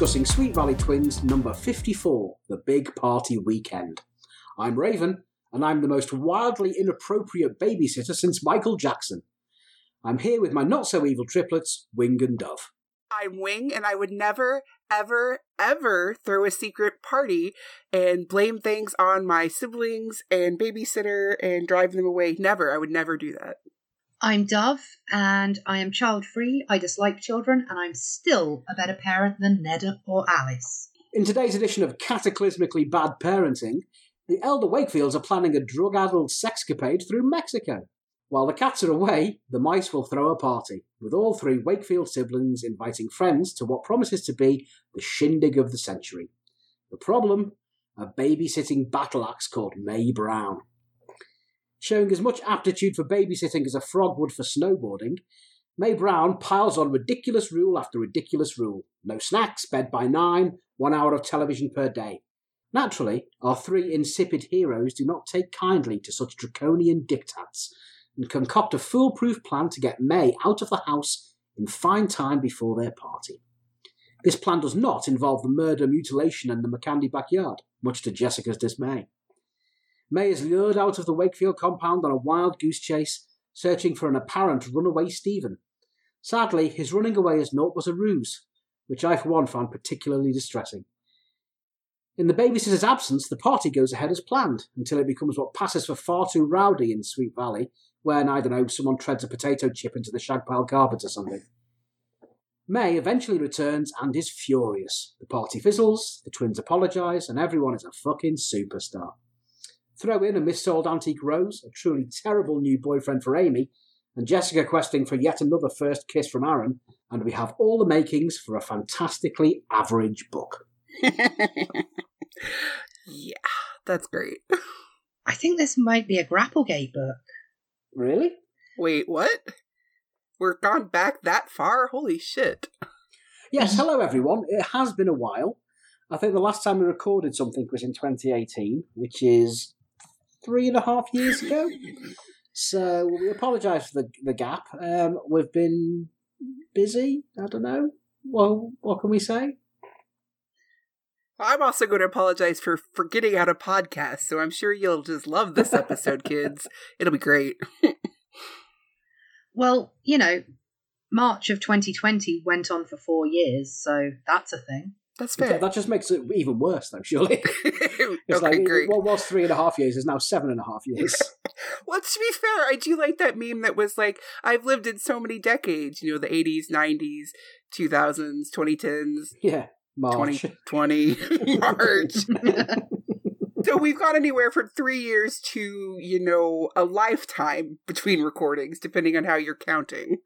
discussing Sweet Valley Twins number 54, The Big Party Weekend. I'm Raven, and I'm the most wildly inappropriate babysitter since Michael Jackson. I'm here with my not so evil triplets, Wing and Dove. I'm Wing, and I would never, ever, ever throw a secret party and blame things on my siblings and babysitter and drive them away. Never. I would never do that. I'm Dove, and I am child free. I dislike children, and I'm still a better parent than Neda or Alice. In today's edition of Cataclysmically Bad Parenting, the elder Wakefields are planning a drug addled sexcapade through Mexico. While the cats are away, the mice will throw a party, with all three Wakefield siblings inviting friends to what promises to be the shindig of the century. The problem? A babysitting battle axe called May Brown. Showing as much aptitude for babysitting as a frog would for snowboarding, May Brown piles on ridiculous rule after ridiculous rule. No snacks, bed by nine, one hour of television per day. Naturally, our three insipid heroes do not take kindly to such draconian diktats and concoct a foolproof plan to get May out of the house in fine time before their party. This plan does not involve the murder, mutilation, and the McCandy backyard, much to Jessica's dismay. May is lured out of the Wakefield compound on a wild goose chase, searching for an apparent runaway Steven. Sadly, his running away as naught was a ruse, which I for one found particularly distressing. In the babysitter's absence, the party goes ahead as planned until it becomes what passes for far too rowdy in Sweet Valley, when, I don't know, someone treads a potato chip into the shag pile carpet or something. May eventually returns and is furious. The party fizzles, the twins apologise, and everyone is a fucking superstar. Throw in a missold antique rose, a truly terrible new boyfriend for Amy, and Jessica questing for yet another first kiss from Aaron, and we have all the makings for a fantastically average book. yeah, that's great. I think this might be a Grapplegate book. Really? Wait, what? We're gone back that far? Holy shit. Yes, hello everyone. It has been a while. I think the last time we recorded something was in 2018, which is three and a half years ago. so we apologise for the, the gap. Um, we've been busy. I don't know. Well, what can we say? I'm also going to apologize for forgetting how to podcast, so I'm sure you'll just love this episode, kids. It'll be great. well, you know, March of 2020 went on for four years, so that's a thing. That's fair. That just makes it even worse, though, surely. it's okay, like, great. what was three and a half years is now seven and a half years. well, to be fair, I do like that meme that was like, I've lived in so many decades, you know, the 80s, 90s, 2000s, 2010s. Yeah. March. 2020 March. so we've got anywhere from three years to, you know, a lifetime between recordings, depending on how you're counting.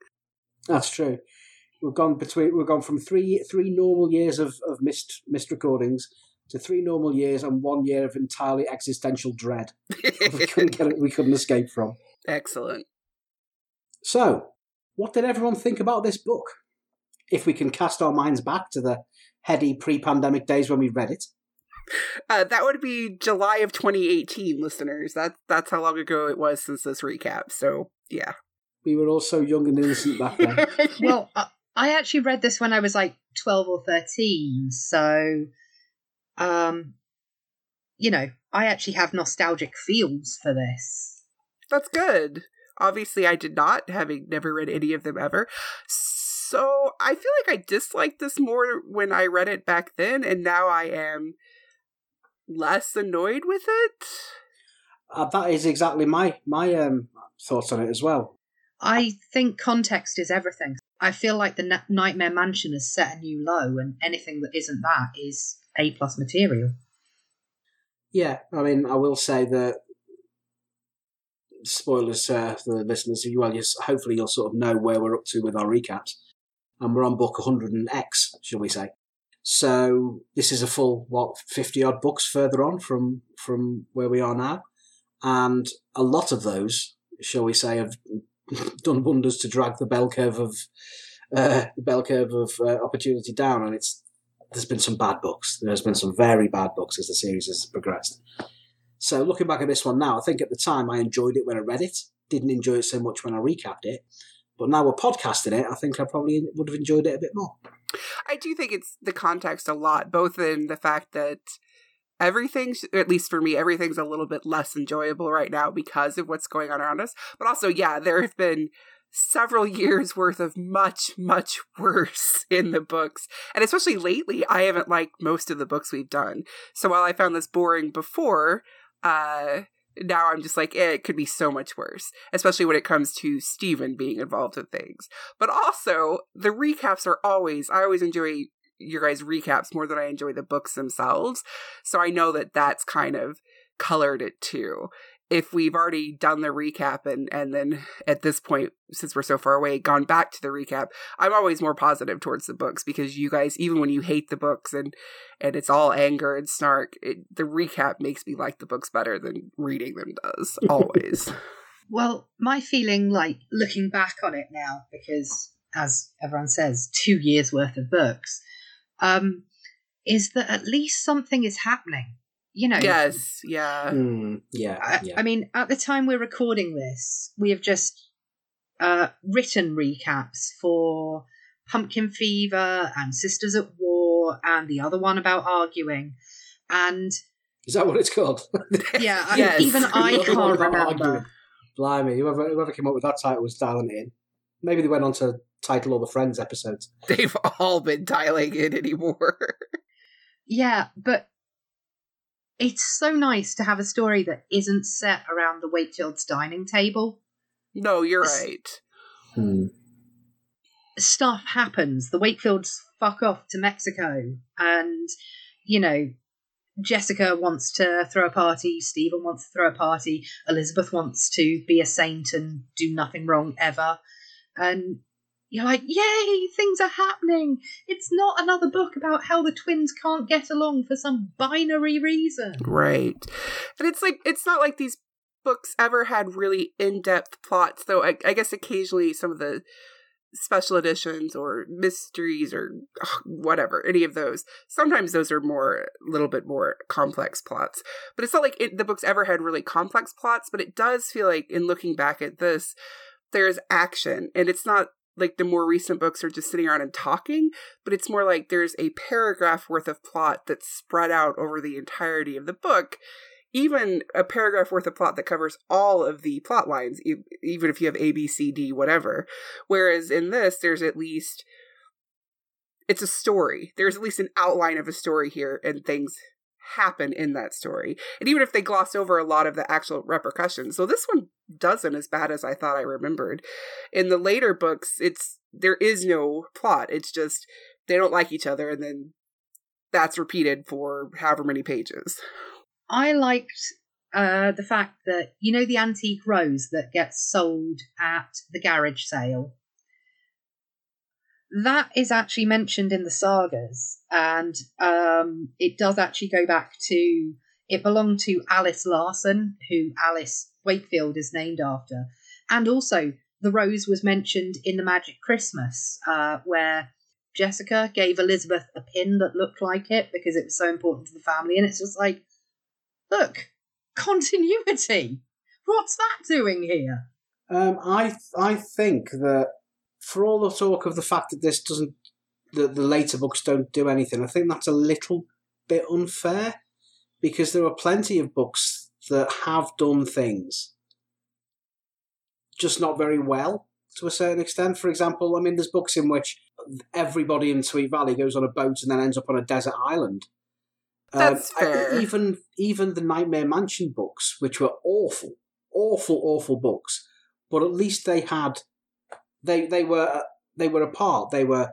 That's true. We've gone between we've gone from three three normal years of, of missed missed recordings to three normal years and one year of entirely existential dread. we couldn't get it, we couldn't escape from. Excellent. So, what did everyone think about this book? If we can cast our minds back to the heady pre-pandemic days when we read it. Uh, that would be July of 2018, listeners. That that's how long ago it was since this recap. So yeah, we were all so young and innocent back then. well, uh, I actually read this when I was like 12 or 13, so um, you know, I actually have nostalgic feels for this. That's good. Obviously, I did not, having never read any of them ever. So I feel like I disliked this more when I read it back then, and now I am less annoyed with it. Uh, that is exactly my my um, thoughts on it as well. I think context is everything. I feel like the Nightmare Mansion has set a new low, and anything that isn't that is A plus material. Yeah, I mean, I will say that spoilers uh, for the listeners. Well, yes, hopefully you'll sort of know where we're up to with our recaps and we're on book 100 and X, shall we say. So this is a full, what, 50 odd books further on from, from where we are now. And a lot of those, shall we say, have done wonders to drag the bell curve of, uh, the bell curve of uh, opportunity down. And it's, there's been some bad books. There's been some very bad books as the series has progressed. So looking back at this one now, I think at the time I enjoyed it when I read it. Didn't enjoy it so much when I recapped it But now we're podcasting it, I think I probably would have enjoyed it a bit more. I do think it's the context a lot, both in the fact that everything's, at least for me, everything's a little bit less enjoyable right now because of what's going on around us. But also, yeah, there have been several years worth of much, much worse in the books. And especially lately, I haven't liked most of the books we've done. So while I found this boring before, uh, now I'm just like, eh, it could be so much worse, especially when it comes to Steven being involved with things. But also, the recaps are always, I always enjoy your guys' recaps more than I enjoy the books themselves. So I know that that's kind of colored it too if we've already done the recap and and then at this point since we're so far away gone back to the recap i'm always more positive towards the books because you guys even when you hate the books and and it's all anger and snark it, the recap makes me like the books better than reading them does always well my feeling like looking back on it now because as everyone says two years worth of books um is that at least something is happening you know yes yeah mm, yeah, I, yeah. I, mean at the time we're recording this we have just uh, written recaps for pumpkin fever and sisters at war and the other one about arguing and is that what it's called yeah I yes. even i can't remember arguing. blimey whoever, whoever came up with that title was dialing it in maybe they went on to title all the friends episodes they've all been dialing in anymore yeah but it's so nice to have a story that isn't set around the Wakefield's dining table. No, you're right. Hmm. Stuff happens. The Wakefields fuck off to Mexico, and you know, Jessica wants to throw a party. Steven wants to throw a party. Elizabeth wants to be a saint and do nothing wrong ever. And you're like, yay, things are happening. It's not another book about how the twins can't get along for some binary reason. Right. And it's like, it's not like these books ever had really in depth plots, though I, I, guess occasionally some of the special editions or mysteries or whatever, any of those, sometimes those are more, a little bit more complex plots. But it's not like it, the books ever had really complex plots, but it does feel like, in looking back at this, there's action and it's not like the more recent books are just sitting around and talking, but it's more like there's a paragraph worth of plot that's spread out over the entirety of the book. Even a paragraph worth of plot that covers all of the plot lines, even if you have A, B, C, D, whatever. Whereas in this, there's at least it's a story. There's at least an outline of a story here, and things happen in that story. And even if they gloss over a lot of the actual repercussions. So this one doesn't as bad as I thought I remembered. In the later books, it's there is no plot. It's just they don't like each other and then that's repeated for however many pages. I liked uh, the fact that you know the antique rose that gets sold at the garage sale that is actually mentioned in the sagas, and um, it does actually go back to it belonged to Alice Larson, who Alice Wakefield is named after, and also the rose was mentioned in the Magic Christmas, uh, where Jessica gave Elizabeth a pin that looked like it because it was so important to the family, and it's just like, look, continuity. What's that doing here? Um, I I think that for all the talk of the fact that this doesn't, the, the later books don't do anything, I think that's a little bit unfair because there are plenty of books that have done things, just not very well to a certain extent. For example, I mean, there's books in which everybody in Sweet Valley goes on a boat and then ends up on a desert island. That's um, fair. Even even the Nightmare Mansion books, which were awful, awful, awful books, but at least they had they they were they were apart. They were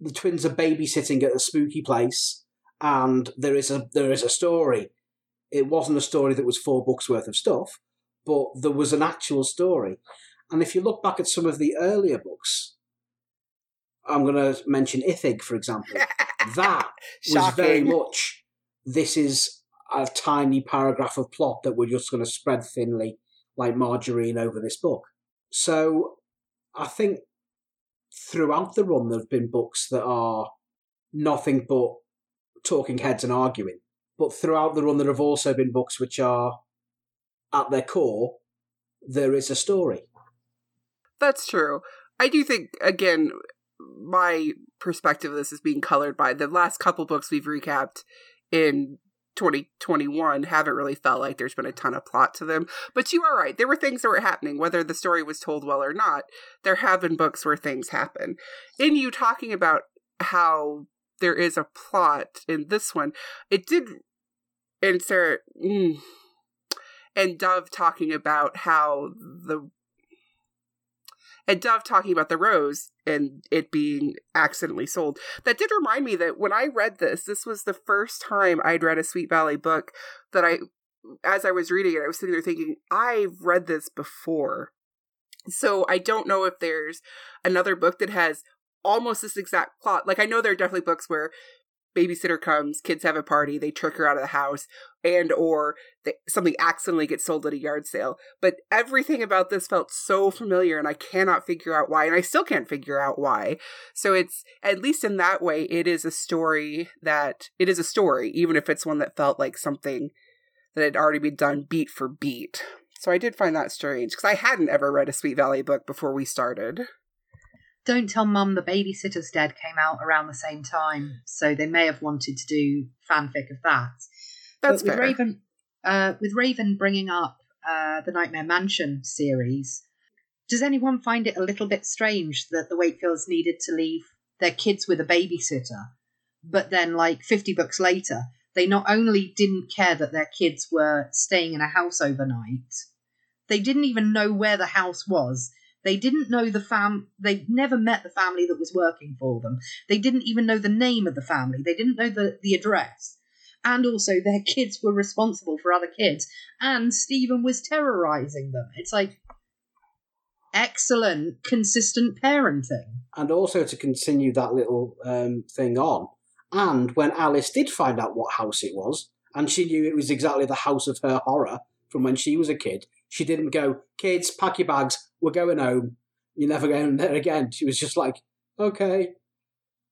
the twins are babysitting at a spooky place, and there is a there is a story. It wasn't a story that was four books worth of stuff, but there was an actual story. And if you look back at some of the earlier books, I'm going to mention Ithig, for example. that was very much this is a tiny paragraph of plot that we're just going to spread thinly like margarine over this book. So I think throughout the run there have been books that are nothing but talking heads and arguing. But throughout the run there have also been books which are at their core there is a story. That's true. I do think again my perspective of this is being colored by the last couple books we've recapped in 2021 haven't really felt like there's been a ton of plot to them. But you are right. There were things that were happening, whether the story was told well or not. There have been books where things happen. In you talking about how there is a plot in this one, it did. And Sarah. Mm, and Dove talking about how the and Dove talking about the rose and it being accidentally sold. That did remind me that when I read this, this was the first time I'd read a Sweet Valley book that I, as I was reading it, I was sitting there thinking, I've read this before. So I don't know if there's another book that has almost this exact plot. Like I know there are definitely books where babysitter comes, kids have a party, they trick her out of the house, and or they, something accidentally gets sold at a yard sale. But everything about this felt so familiar, and I cannot figure out why, and I still can't figure out why. So it's at least in that way, it is a story that it is a story, even if it's one that felt like something that had already been done beat for beat. So I did find that strange because I hadn't ever read a Sweet Valley book before we started. Don't Tell Mum the Babysitter's Dead came out around the same time, so they may have wanted to do fanfic of that. That's but with fair. Raven, uh, with Raven bringing up uh, the Nightmare Mansion series, does anyone find it a little bit strange that the Wakefields needed to leave their kids with a babysitter, but then, like 50 books later, they not only didn't care that their kids were staying in a house overnight, they didn't even know where the house was. They didn't know the fam. They never met the family that was working for them. They didn't even know the name of the family. They didn't know the, the address. And also, their kids were responsible for other kids. And Steven was terrorizing them. It's like excellent, consistent parenting. and also to continue that little um, thing on. And when Alice did find out what house it was, and she knew it was exactly the house of her horror from when she was a kid, she didn't go, "Kids, pack your bags, we're going home. You're never going there again." She was just like, "Okay,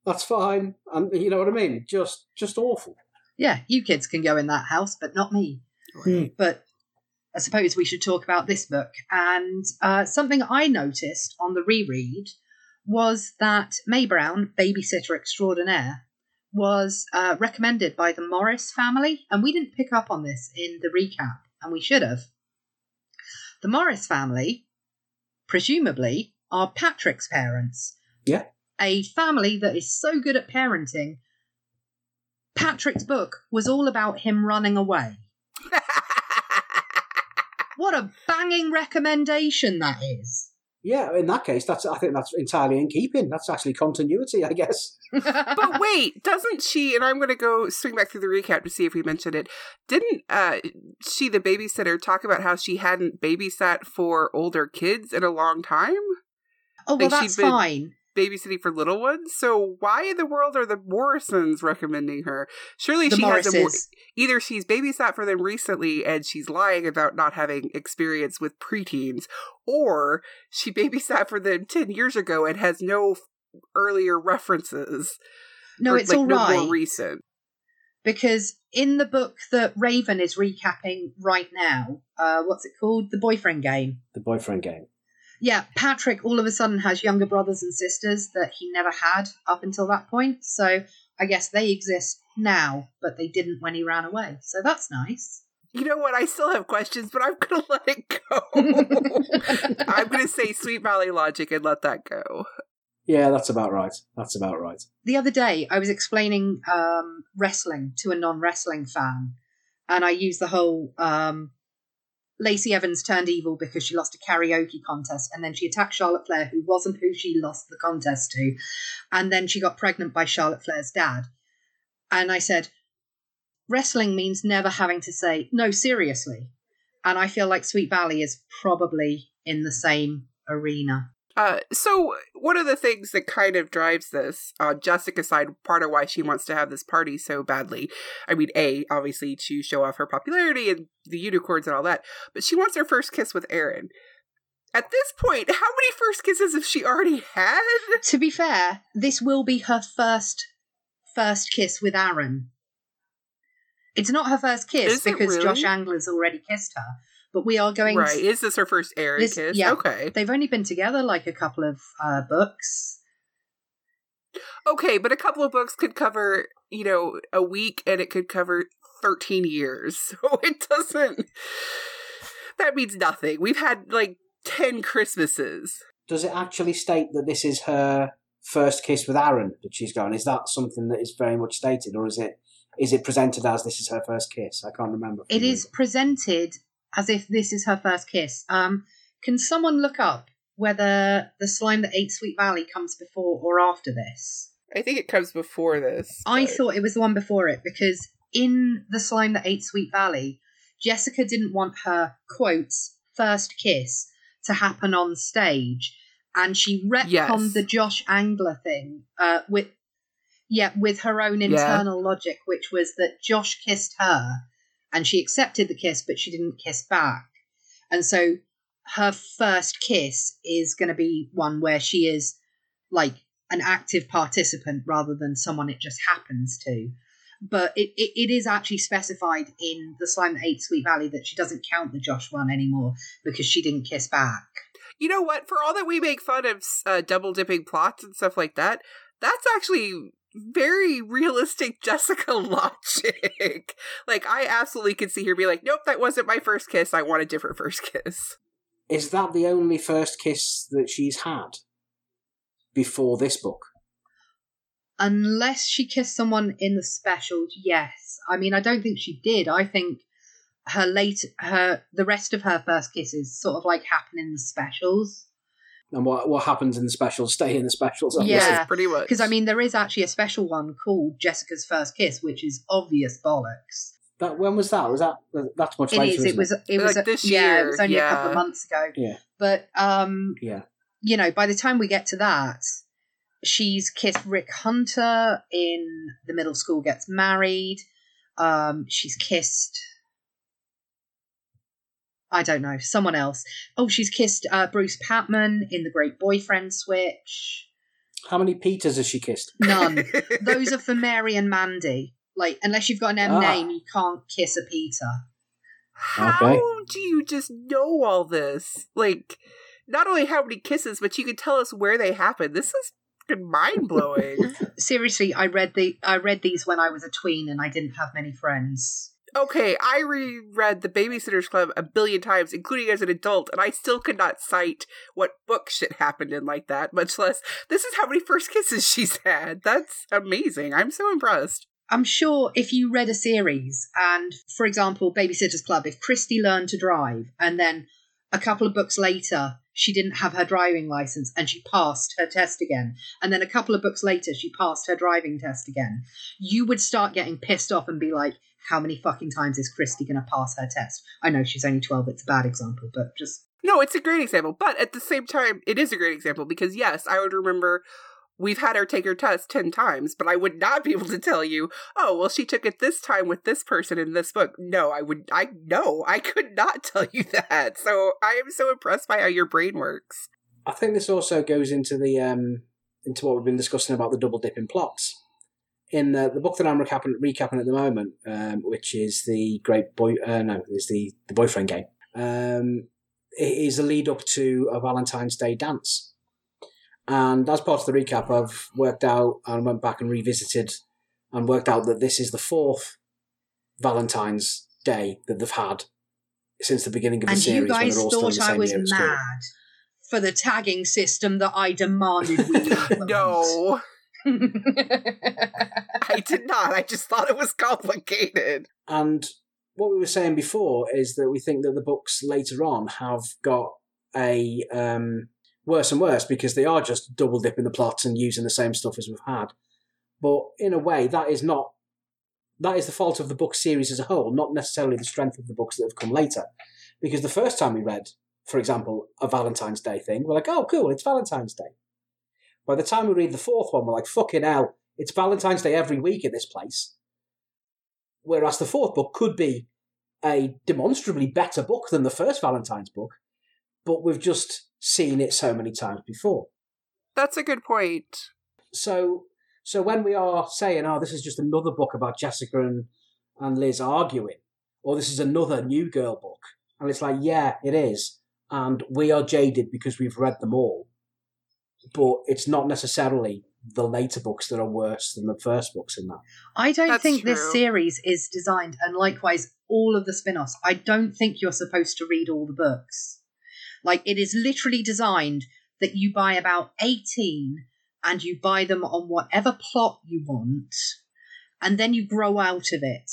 that's fine," and you know what I mean? Just, just awful. Yeah, you kids can go in that house, but not me. But I suppose we should talk about this book. And uh, something I noticed on the reread was that May Brown, babysitter extraordinaire, was uh, recommended by the Morris family. And we didn't pick up on this in the recap, and we should have. The Morris family, presumably, are Patrick's parents. Yeah. A family that is so good at parenting. Patrick's book was all about him running away. What a banging recommendation that is. Yeah, in that case, that's I think that's entirely in keeping. That's actually continuity, I guess. but wait, doesn't she? And I'm going to go swing back through the recap to see if we mentioned it. Didn't uh, she, the babysitter, talk about how she hadn't babysat for older kids in a long time? oh, well, Like that's been- fine. Babysitting for little ones. So why in the world are the Morrisons recommending her? Surely The she has a more, either she's babysat for them recently and she's lying about not having experience with preteens, or she babysat for them ten years ago and has no earlier references. No, or, it's like, all no right. more recent. because in the book that Raven is recapping right now, uh, what's it called? The Boyfriend Game. The boyfriend game. Yeah, Patrick all of a sudden has younger brothers and sisters that he never had up until that point. So I guess they exist now, but they didn't when he ran away. So that's nice. You know what? I still have questions, but I'm gonna let it go. I'm gonna say Sweet Valley Logic and let that go. Yeah, that's about right. That's about right. the other day I was explaining um, wrestling to a non-wrestling fan, and I used the whole um, Lacey Evans turned evil because she lost a karaoke contest, and then she attacked Charlotte Flair, who wasn't who she lost the contest to, and then she got pregnant by Charlotte Flair's dad. And I said, wrestling means never having to say no seriously, and I feel like Sweet Valley is probably in the same arena. Uh, so one of the things that kind of drives this, uh, Jessica side, part of why she wants to have this party so badly. I mean, a obviously to show off her popularity and the unicorns and all that, but she wants her first kiss with Aaron. At this point, how many first kisses has she already had? to be fair, this will be her first first kiss with Aaron. It's not her first kiss Is because really? Josh Angler's already kissed her, But we are going. Right. Is this her first Aaron This- kiss? yeah. Okay. They've only been together like a couple of uh, books. Okay, but a couple of books could cover, you know, a week and it could cover 13 years. So it doesn't. That means nothing. We've had like 10 Christmases. Does it actually state that this is her first kiss with Aaron that she's gone? Is that something that is very much stated, or is it is it presented as this is her first kiss? I can't remember. It is presented as if this is her first kiss. Um, can someone look up whether the slime that ate Sweet Valley comes before or after this? I think it comes before this. I thought it was the one before it because in the slime that ate Sweet Valley, Jessica didn't want her quotes first kiss to happen on stage, and she retconned Yes. the Josh Angler thing uh, with yeah with her own Yeah. internal logic, which was that Josh kissed her, and she accepted the kiss, but she didn't kiss back, and so her first kiss is going to be one where she is like an active participant rather than someone it just happens to. But it, it, it is actually specified in the Slime Ate Sweet Valley that she doesn't count the Josh one anymore because she didn't kiss back. You know what? For all that we make fun of uh, double dipping plots and stuff like that, that's actually very realistic Jessica logic. like, I absolutely could see her be like, nope, that wasn't my first kiss. I want a different first kiss. Is that the only first kiss that she's had before this book? Unless she kissed someone in the specials, yes. I mean, I don't think she did. I think her late her the rest of her first kisses sort of like happen in the specials. And what what happens in the specials stay in the specials. Yeah. pretty much. Because I mean, there is actually a special one called Jessica's First Kiss, which is obvious bollocks. That when was that? Was that that's much It later? is. isn't It was. It was. Like this yeah, year, it was only a couple of months ago. Yeah. But um, Yeah. you know, by the time we get to that, she's kissed Rick Hunter in The Middle School Gets Married. Um, she's kissed. I don't know, someone else. Oh, she's kissed uh, Bruce Patman in The Great Boyfriend Switch. How many Peters has she kissed? None. Those are for Mary and Mandy. Like, unless you've got an M Ah. name, you can't kiss a Peter. How Okay. do you just know all this? Like, not only how many kisses, but you can tell us where they happened. This is mind blowing. Seriously, I read the I read these when I was a tween and I didn't have many friends. Okay, I reread The Babysitter's Club a billion times, including as an adult, and I still could not cite what book shit happened in like that, much less this is how many first kisses she's had. That's amazing. I'm so impressed. I'm sure if you read a series and, for example, Babysitter's Club, if Kristy learned to drive and then a couple of books later she didn't have her driving license and she passed her test again, and then a couple of books later she passed her driving test again, you would start getting pissed off and be like, how many fucking times is Kristy going to pass her test? I know she's only 12, it's a bad example, but just. No, it's a great example, but at the same time, it is a great example because yes, I would remember we've had her take her test 10 times, but I would not be able to tell you, oh, well, she took it this time with this person in this book. No, I would, I no, I could not tell you that. So I am so impressed by how your brain works. I think this also goes into the um, into what we've been discussing about the double dipping plots. In uh, the book that I'm recapping, recapping at the moment, um, which is the Great Boy, uh, no, is the the boyfriend game. Um, it is a lead up to a Valentine's Day dance, and as part of the recap, I've worked out and went back and revisited and worked out that this is the fourth Valentine's Day that they've had since the beginning of the series. And series. you guys they're all thought I was year at school. mad for the tagging system that I demanded we implement. No, I did not. I just thought it was complicated. And what we were saying before is that we think that the books later on have got a um, worse and worse because they are just double dipping the plots and using the same stuff as we've had. But in a way, that is not that is the fault of the book series as a whole, not necessarily the strength of the books that have come later. Because the first time we read, for example, a Valentine's Day thing, we're like, oh, cool, it's Valentine's Day. By the time we read the fourth one, we're like, fucking hell, it's Valentine's Day every week in this place. Whereas the fourth book could be a demonstrably better book than the first Valentine's book, but we've just seen it so many times before. That's a good point. So, so when we are saying, "Oh, this is just another book about Jessica and, and Liz arguing," or "This is another New Girl book," And it's like, yeah, it is. And we are jaded because we've read them all. But it's not necessarily the later books that are worse than the first books in that. I don't That's think this series is designed, and likewise, all of the spin offs, I don't think you're supposed to read all the books. Like, it is literally designed that you buy about 18 and you buy them on whatever plot you want, and then you grow out of it,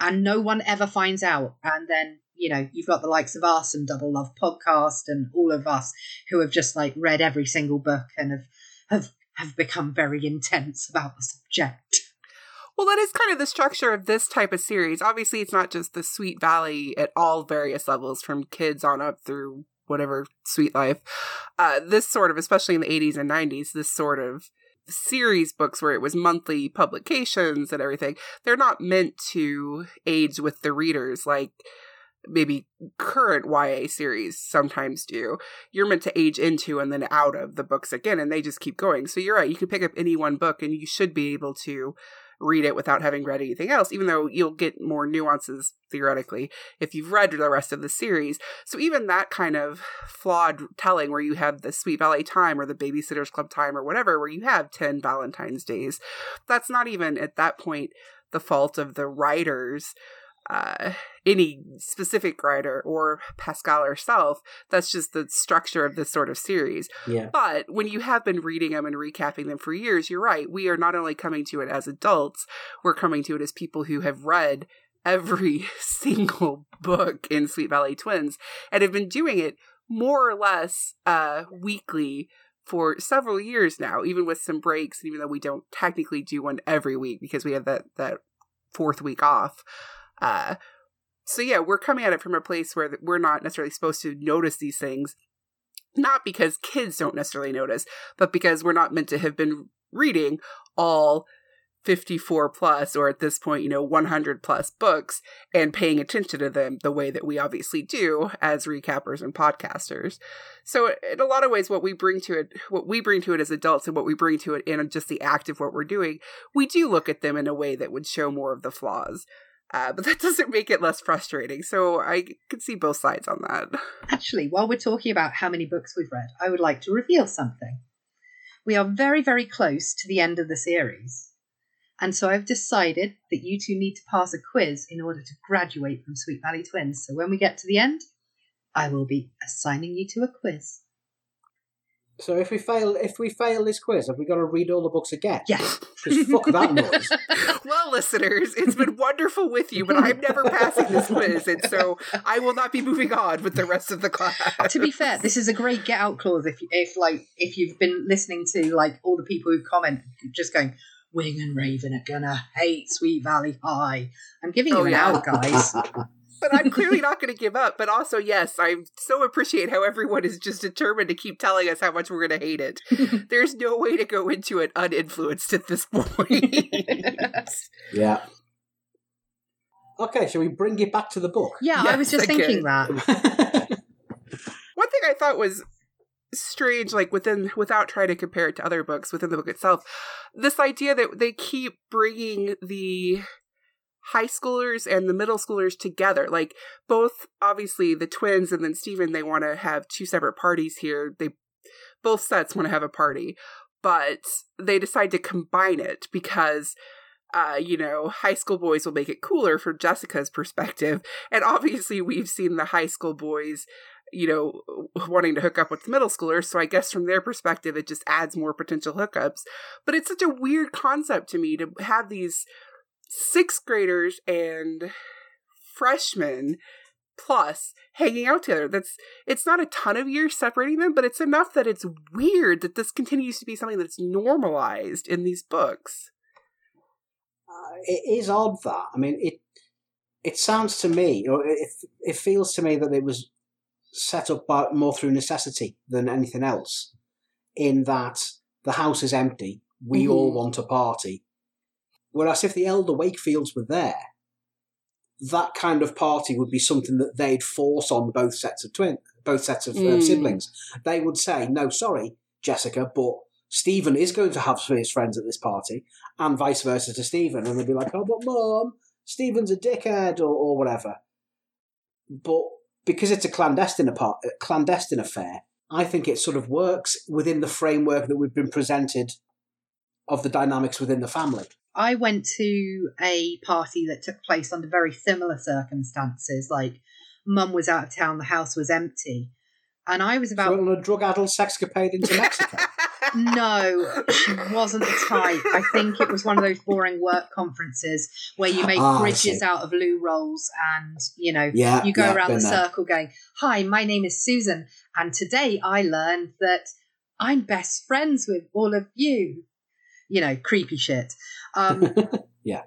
and no one ever finds out. And then, you know, you've got the likes of us and Double Love podcast and all of us who have just like read every single book and have have have become very intense about the subject. Well, that is kind of the structure of this type of series. Obviously, it's not just the Sweet Valley at all various levels, from kids on up through whatever Sweet Life. Uh, this sort of, especially in the 80s and 90s, this sort of series books where it was monthly publications and everything, they're not meant to age with the readers like maybe current YA series sometimes do. You're meant to age into and then out of the books again, and they just keep going. So you're right, you can pick up any one book and you should be able to read it without having read anything else, even though you'll get more nuances theoretically if you've read the rest of the series. So even that kind of flawed telling where you have the Sweet Valley time or the Babysitters Club time or whatever, where you have 10 Valentine's days, that's not even at that point the fault of the writers uh, any specific writer or Pascal herself. That's just the structure of this sort of series. Yeah. But when you have been reading them and recapping them for years, you're right. We are not only coming to it as adults, we're coming to it as people who have read every single book in Sweet Valley Twins and have been doing it more or less uh, weekly for several years now, even with some breaks, and even though we don't technically do one every week because we have that, that fourth week off. Uh, so yeah, we're coming at it from a place where we're not necessarily supposed to notice these things, not because kids don't necessarily notice, but because we're not meant to have been reading all 54 plus or at this point, you know, 100 plus books and paying attention to them the way that we obviously do as recappers and podcasters. So in a lot of ways what we bring to it what we bring to it as adults and what we bring to it in just the act of what we're doing, we do look at them in a way that would show more of the flaws. Uh, but that doesn't make it less frustrating. So I can see both sides on that. Actually, while we're talking about how many books we've read, I would like to reveal something. We are very, very close to the end of the series. And so I've decided that you two need to pass a quiz in order to graduate from Sweet Valley Twins. So when we get to the end, I will be assigning you to a quiz. So if we fail, if we fail this quiz, have we got to read all the books again? Yes. Because fuck that noise. well, listeners, it's been wonderful with you, but I'm never passing this quiz, and so I will not be moving on with the rest of the class. to be fair, this is a great get out clause if if like if you've been listening to like all the people who comment just going Wing and Raven are gonna hate Sweet Valley High. I'm giving you Oh, an yeah. out, guys. but I'm clearly not going to give up. But also, yes, I so appreciate how everyone is just determined to keep telling us how much we're going to hate it. There's no way to go into it uninfluenced at this point. yeah. Okay, shall we bring it back to the book? yeah, I was just I thinking that. One thing I thought was strange, like within without trying to compare it to other books within the book itself, this idea that they keep bringing the high schoolers and the middle schoolers together. Like both, obviously, the twins and then Steven, they want to have two separate parties here. They both sets want to have a party, but they decide to combine it because uh, you know, high school boys will make it cooler from Jessica's perspective. And obviously, we've seen the high school boys, you know, wanting to hook up with the middle schoolers. So I guess from their perspective, it just adds more potential hookups. But it's such a weird concept to me to have these sixth graders and freshmen plus hanging out together that's it's not a ton of years separating them but it's enough that it's weird that this continues to be something that's normalized in these books Uh, it is odd that. I mean, it it sounds to me, or it it feels to me that it was set up by, more through necessity than anything else. In that the house is empty, we all Mhm. want a party. Whereas if the elder Wakefields were there, that kind of party would be something that they'd force on both sets of twin, both sets of uh, Mm. siblings. They would say, "No, sorry, Jessica, but Steven is going to have his friends at this party." and vice versa to Steven, and they'd be like, "Oh, but mom, Steven's a dickhead," or, or whatever. But because it's a clandestine apart, a clandestine affair. I think it sort of works within the framework that we've been presented of the dynamics within the family. I went to a party that took place under very similar circumstances. Like, mum was out of town, the house was empty. And I was about So on a drug-addled sexcapade into Mexico. no, she wasn't the type. I think it was one of those boring work conferences where you make ah, I bridges out of loo rolls and, you know, yeah, you go yeah, around the there. circle going, Hi, my name is Susan, and today I learned that I'm best friends with all of you. You know, creepy shit. Um, Yeah.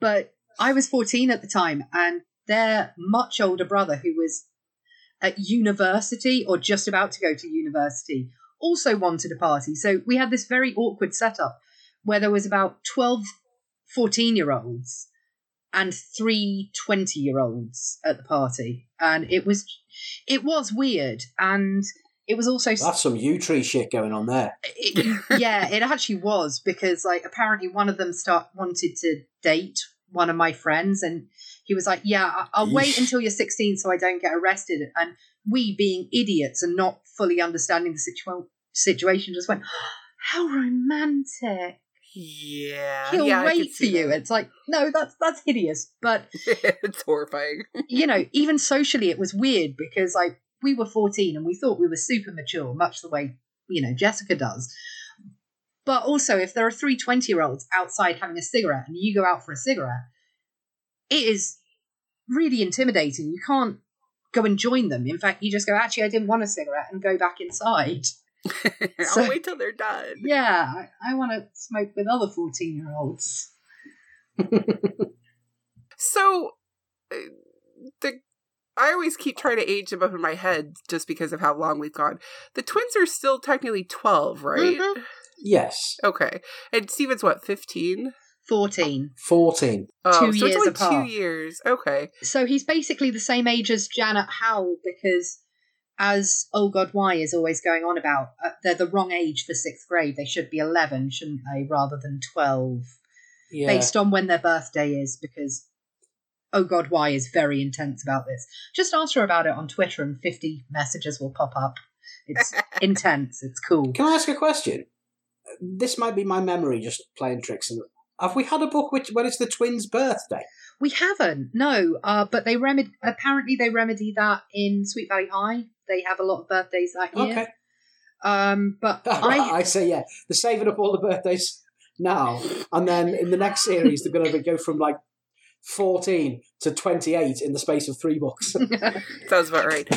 But I was 14 at the time, and their much older brother, who was at university or just about to go to university, also wanted a party. So we had this very awkward setup where there was about 12 14 year olds and three 20 year olds at the party and it was it was weird and it was also That's some U tree shit going on there. it, yeah it actually was because like apparently one of them start wanted to date one of my friends and he was like yeah I- i'll wait until you're 16 so i don't get arrested and we being idiots and not fully understanding the situa- situation just went oh, how romantic Yeah. he'll yeah, wait for you that. it's like no that's that's hideous but it's horrifying. you know, even socially, it was weird because like we were 14 and we thought we were super mature, much the way, you know, Jessica does. But also, if there are three 20 year olds outside having a cigarette and you go out for a cigarette, it is really intimidating. You can't go and join them. In fact, you just go, actually, I didn't want a cigarette and go back inside. I'll So- wait till they're done. Yeah, I, I want to smoke with other 14 year olds. So, uh, I always keep trying to age them up in my head just because of how long we've gone. The twins are still technically twelve, right? Mhm. Yes, Okay, and Steven's what fifteen? 14. 14. Oh, Two so years it's only apart. two years. Okay, So he's basically the same age as Janet Howell because, as Oh God Why is always going on about, uh, they're the wrong age for sixth grade. They should be 11, shouldn't they, rather than 12, Yeah. based on when their birthday is because Oh God Why is very intense about this. Just ask her about it on Twitter and 50 messages will pop up. It's intense. It's cool. Can I ask a question? This might be my memory just playing tricks. And Have we had a book which when it's the twins' birthday? We haven't, no, uh, but they remedy, apparently they remedy that in Sweet Valley High. They have a lot of birthdays that year. Okay. Um, but I, I say yeah. They're saving up all the birthdays now, and then in the next series they're going to go from like fourteen to twenty-eight in the space of three books. sounds about right.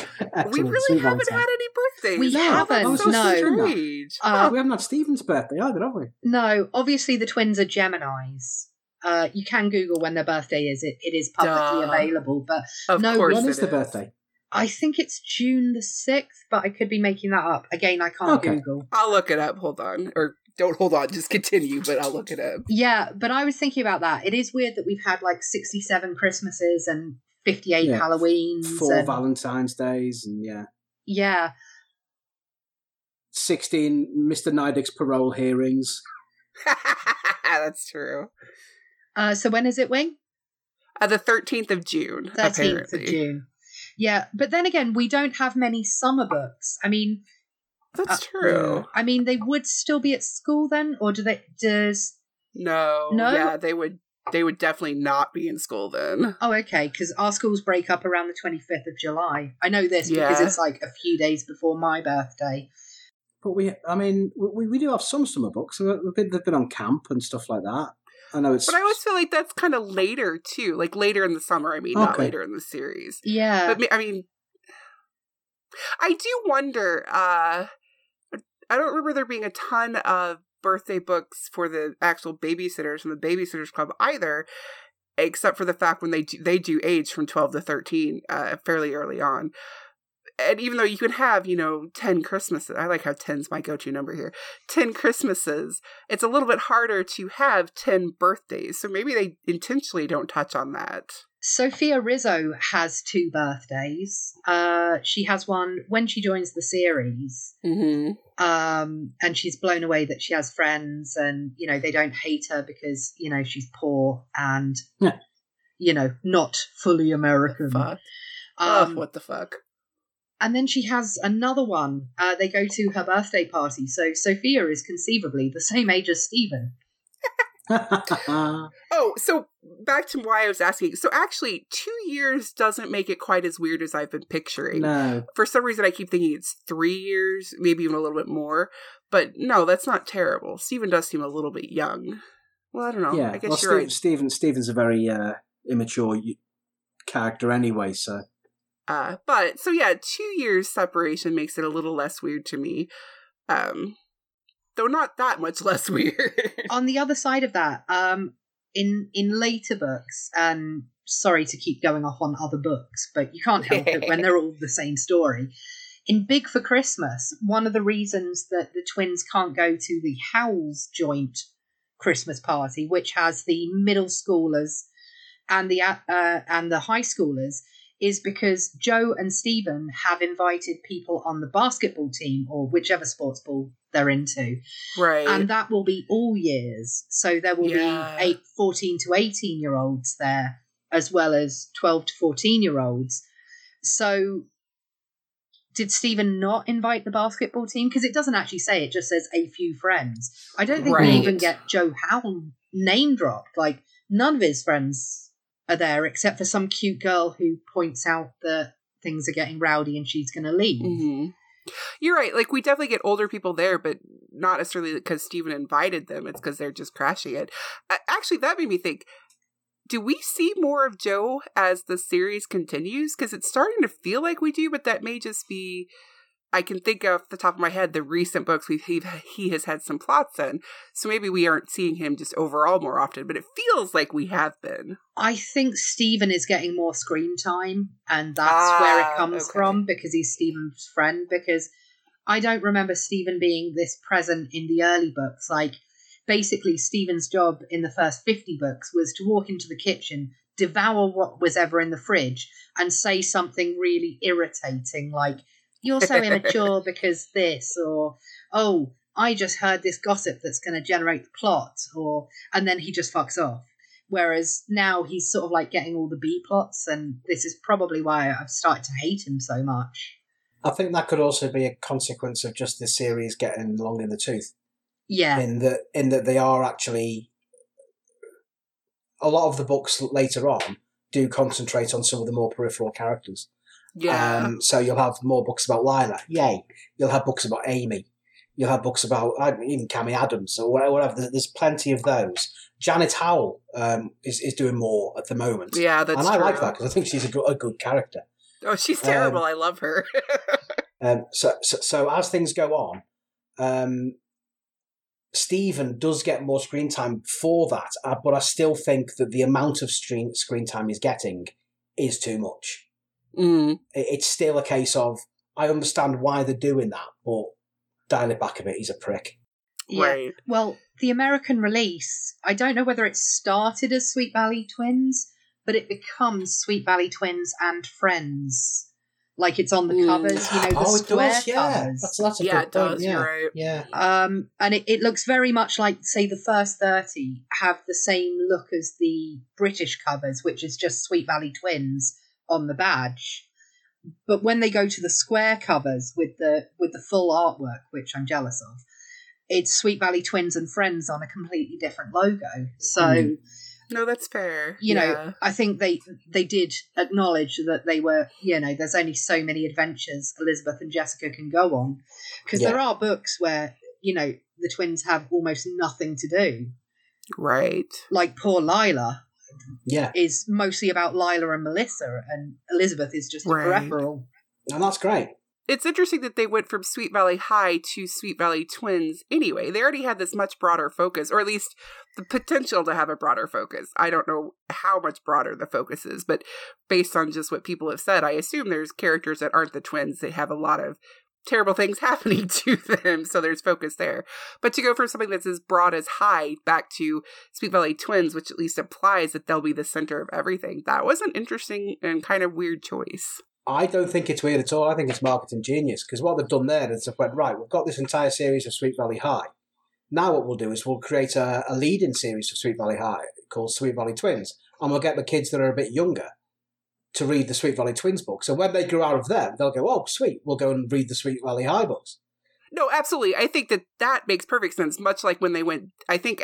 we really Sweet haven't had any birthdays. We Oh, haven't, so no. strange. Uh, we haven't had Steven's birthday either, have we? no, obviously the twins are Geminis. Uh, you can Google when their birthday is. It, it is publicly Duh. available, but of no, course, When it is the birthday? I think it's June the sixth. But I could be making that up. Again, I can't Okay. Google. I'll look it up. Hold on, or don't hold on. Just continue, but I'll look it up. Yeah, but I was thinking about that. It is weird that we've had like sixty-seven Christmases and fifty-eight Yeah. Halloweens. Four and, Valentine's days, and yeah, yeah, sixteen Mr. Nydick's parole hearings. That's true. Uh, so when is it, Wing? Uh, the thirteenth of June. Thirteenth apparently. of June. Yeah, but then again, we don't have many summer books. I mean, That's Uh, true. I mean, they would still be at school then, or do they? Does No. No? Yeah, they would. They would definitely not be in school then. oh, okay, because our schools break up around the twenty fifth of July. I know this because it's like a few days before my birthday. But we, I mean, we, we do have some summer books. They've they've been on camp and stuff like that. I know it's. But I always feel like that's kind of later too, like later in the summer. I mean, not later in the series. Yeah, But I mean, I do wonder. uh I don't remember there being a ton of birthday books for the actual babysitters from the Babysitters Club either, except for the fact when they do, they do age from twelve to thirteen uh, fairly early on. And even though you could have, you know, 10 Christmases, I like how 10's my go to number here 10 Christmases, it's a little bit harder to have 10 birthdays. So maybe they intentionally don't touch on that. Sophia Rizzo has two birthdays. Uh, she has one when she joins the series. Mm-hmm. um, and she's blown away that she has friends and you know they don't hate her because you know she's poor and Yeah. you know not fully American. Fuck. Um, oh, what the fuck? And then she has another one. Uh, they go to her birthday party. So Sophia is conceivably the same age as Steven. Oh, so back to why I was asking. So actually, two years doesn't make it quite as weird as I've been picturing. no. For some reason, I keep thinking it's three years, maybe even a little bit more. But no, that's not terrible. Steven does seem a little bit young. Well, I don't know. yeah. I guess well, you're Steve, right. Steven, Steven's a very uh, immature character anyway, so. Uh, but so yeah, two years separation makes it a little less weird to me. Um, though not that much less weird. On the other side of that, um, in in later books, and sorry to keep going off on other books, but you can't help it when they're all the same story. In Big for Christmas, one of the reasons that the twins can't go to the Howells joint Christmas party, which has the middle schoolers and the uh, and the high schoolers, is because Joe and Steven have invited people on the basketball team or whichever sports ball they're into, right. and that will be all years. So there will Yeah. be eight, 14 to 18 year olds there, as well as 12 to 14 year olds. So did Steven not invite the basketball team? Because it doesn't actually say, it just says a few friends. I don't think we even get Joe Howell name dropped. Like, none of his friends are there except for some cute girl who points out that things are getting rowdy and she's going to leave. Mhm. You're right. Like we definitely get older people there, but not necessarily because Steven invited them. It's because they're just crashing it. A- Actually, that made me think. Do we see more of Joe as the series continues? Because it's starting to feel like we do, but that may just be. I can think off the top of my head the recent books we he, he has had some plots in, so maybe we aren't seeing him just overall more often, but it feels like we have been. I think Steven is getting more screen time, and that's where Ah, it comes okay. from because he's Steven's friend. Because I don't remember Steven being this present in the early books. Like, basically, Steven's job in the first 50 books was to walk into the kitchen, devour what was ever in the fridge, and say something really irritating like, You're so immature because this, or Oh, I just heard this gossip that's going to generate the plot, or and then he just fucks off. Whereas now he's sort of like getting all the B plots, and this is probably why I've started to hate him so much. I think that could also be a consequence of just the series getting long in the tooth. Yeah, In that, in that they are actually a lot of the books later on do concentrate on some of the more peripheral characters. Yeah. Um, so you'll have more books about Lila, yay. You'll have books about Amy. You'll have books about even Cammy Adams or whatever. There's, plenty of those. Janet Howell um, is is doing more at the moment, yeah, that's and I true. like that because I think she's a good, a good character. Oh, she's Um, terrible. I love her. Um, so, so, so as things go on, um, Steven does get more screen time for that, uh, but I still think that the amount of screen screen time he's getting is too much. Mm. It's still a case of I understand why they're doing that, but dial it back a bit. He's a prick. yeah. Right. Well, the American release, I don't know whether it started as Sweet Valley Twins, but it becomes Sweet Valley Twins and Friends. Like it's on the Mm. covers, you know, the oh, it square does. Yeah, covers. that's that's a Yeah, good it point. does. Yeah, You're right. yeah. Um, and it, it looks very much like, say, the first 30 have the same look as the British covers, which is just Sweet Valley Twins on the badge. But when they go to the square covers with the with the full artwork, which I'm jealous of, it's Sweet Valley Twins and Friends on a completely different logo. So Mm. No, that's fair. you know, Yeah. I think they they did acknowledge that they were, you know, there's only so many adventures Elizabeth and Jessica can go on, because Yeah. there are books where you know the twins have almost nothing to do. right. Like poor Lila Yeah, is mostly about Lila and Melissa, and Elizabeth is just a Right. peripheral. and that's great. It's interesting that they went from Sweet Valley High to Sweet Valley Twins anyway. They already had this much broader focus, or at least the potential to have a broader focus. I don't know how much broader the focus is, but based on just what people have said, I assume there's characters that aren't the twins that have a lot of terrible things happening to them, so there's focus there. But to go from something that's as broad as High back to Sweet Valley Twins, which at least implies that they'll be the center of everything, that was an interesting and kind of weird choice. I don't think it's weird at all. I think it's marketing genius because what they've done there is they've went right. We've got this entire series of Sweet Valley High. Now what we'll do is we'll create a, a lead-in series of Sweet Valley High called Sweet Valley Twins, and we'll get the kids that are a bit younger to read the Sweet Valley Twins books. So when they grow out of them, they'll go, oh, sweet, we'll go and read the Sweet Valley High books. No, absolutely. I think that that makes perfect sense. Much like when they went, I think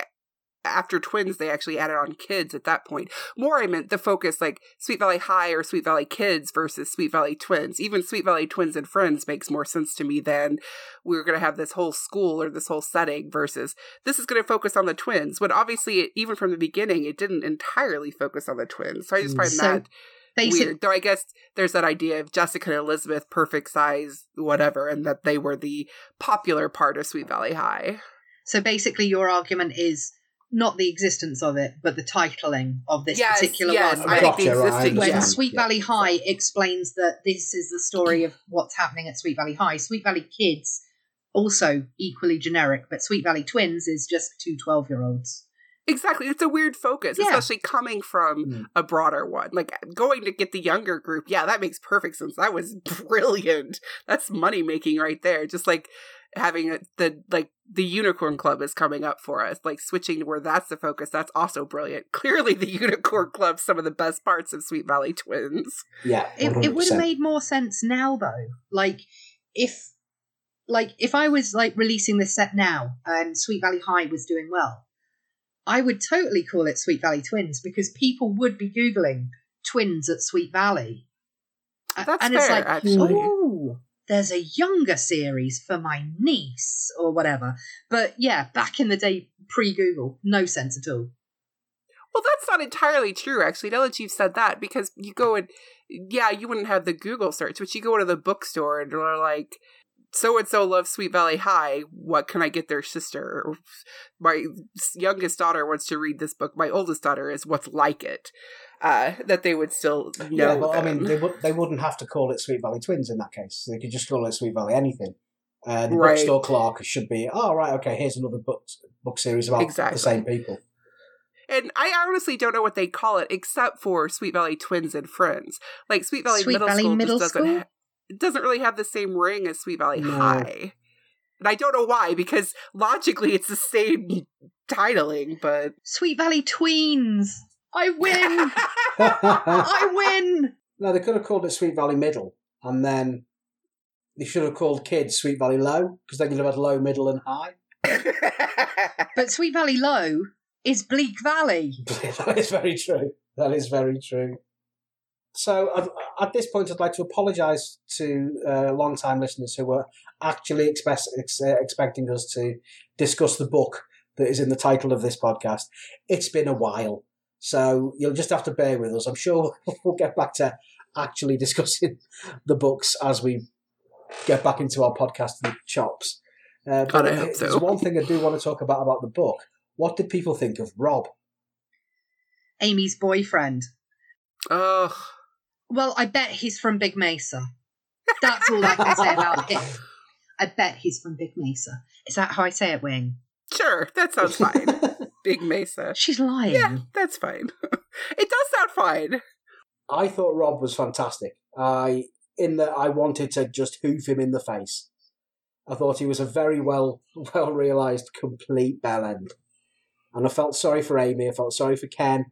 after twins, they actually added on kids at that point. More, I meant the focus like Sweet Valley High or Sweet Valley Kids versus Sweet Valley Twins. Even Sweet Valley Twins and Friends makes more sense to me than we are going to have this whole school or this whole setting versus this is going to focus on the twins. When obviously, it, even from the beginning, it didn't entirely focus on the twins. So I just find So, that Basic, weird. Though I guess there's that idea of Jessica and Elizabeth, perfect size, whatever, and that they were the popular part of Sweet Valley High. so basically, your argument is not the existence of it, but the titling of this Yes, particular yes, one. I think the Gotcha, right, existing when yeah. Sweet yeah. Valley High explains that this is the story of what's happening at Sweet Valley High. Sweet Valley Kids, also equally generic, but Sweet Valley Twins is just two 12 year olds. Exactly. It's a weird focus, Yeah. especially coming from Mm. a broader one. Like going to get the younger group, yeah, that makes perfect sense. That was brilliant. That's money making right there. Just like having a, the like the unicorn club is coming up for us like switching to where that's the focus that's also brilliant clearly the unicorn club some of the best parts of sweet valley twins Yeah, It, it would have made more sense now, though. Like, if. Like if I was like releasing this set now and Sweet Valley High was doing well, I would totally call it Sweet Valley Twins because people would be googling twins at Sweet Valley. That's and it's fair, like, actually. oh, there's a younger series for my niece or whatever. But yeah, back in the day, pre Google, no sense at all. Well, that's not entirely true, actually. Now that you've said that, because you go and, yeah, you wouldn't have the Google search, but you go to the bookstore and are like, so and so loves Sweet Valley High. What can I get their sister? Or, My youngest daughter wants to read this book. My oldest daughter is what's like it. Uh, that they would still know. Yeah, but I mean, they, would, they wouldn't have to call it Sweet Valley Twins in that case. They could just call it Sweet Valley anything. Uh, the Right. bookstore clerk should be, oh, right, okay, here's another book, book series about Exactly. the same people. And I honestly don't know what they call it except for Sweet Valley Twins and Friends. Like Sweet Valley Sweet Middle Valley School Middle just doesn't School? ha- it doesn't really have the same ring as Sweet Valley No. High. And I don't know why because logically it's the same titling, but Sweet Valley Tweens! I win! I win! no, they could have called it Sweet Valley Middle, and then they should have called kids Sweet Valley Low, because then you'd have had low, middle, and high. But Sweet Valley Low is Bleak Valley. that is very true. That is very true. So I'd, at this point, I'd like to apologise to uh, long-time listeners who were actually expect, ex, uh, expecting us to discuss the book that is in the title of this podcast. It's been a while, so you'll just have to bear with us. I'm sure we'll get back to actually discussing the books as we get back into our podcasting chops. Uh, but hope there's so. one thing I do want to talk about about the book. What did people think of Rob? Amy's boyfriend. Ugh. Well, I bet he's from Big Mesa. That's all I can say about him. I bet he's from Big Mesa. Is that how I say it, Wing? Sure, that sounds fine. Big Mesa. She's lying. Yeah, that's fine. it does sound fine. I thought Rob was fantastic. I in that I wanted to just hoof him in the face. I thought he was a very well well realized complete bell end. And I felt sorry for Amy, I felt sorry for Ken.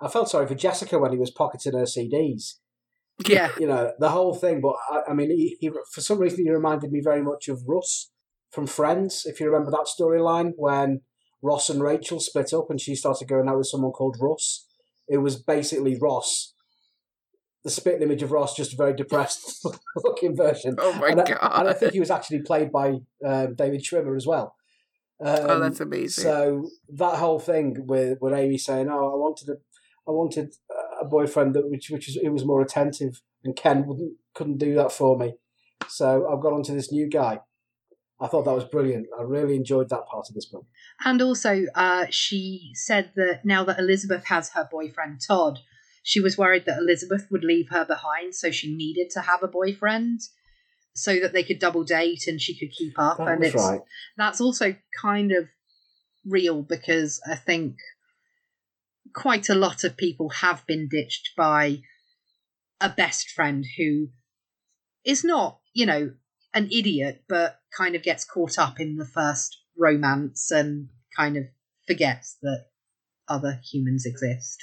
I felt sorry for Jessica when he was pocketing her CDs. Yeah. You know, the whole thing. But I, I mean, he, he, for some reason, he reminded me very much of Russ from Friends, if you remember that storyline when Ross and Rachel split up and she started going out with someone called Russ. It was basically Ross, the spitting image of Ross, just a very depressed looking version. Oh my and, I, god. and I think he was actually played by um, David Schwimmer as well. Um, oh, that's amazing. so that whole thing with with Amy saying, "Oh, I wanted a, I wanted a boyfriend that which which was it was more attentive," and Ken wouldn't couldn't do that for me, so I've got onto this new guy. I thought that was brilliant. I really enjoyed that part of this book. And also, uh, she said that now that Elizabeth has her boyfriend Todd, she was worried that Elizabeth would leave her behind, so she needed to have a boyfriend so that they could double date and she could keep up. That and it's right. that's also kind of real because I think quite a lot of people have been ditched by a best friend who is not, you know, an idiot, but kind of gets caught up in the first romance and kind of forgets that other humans exist.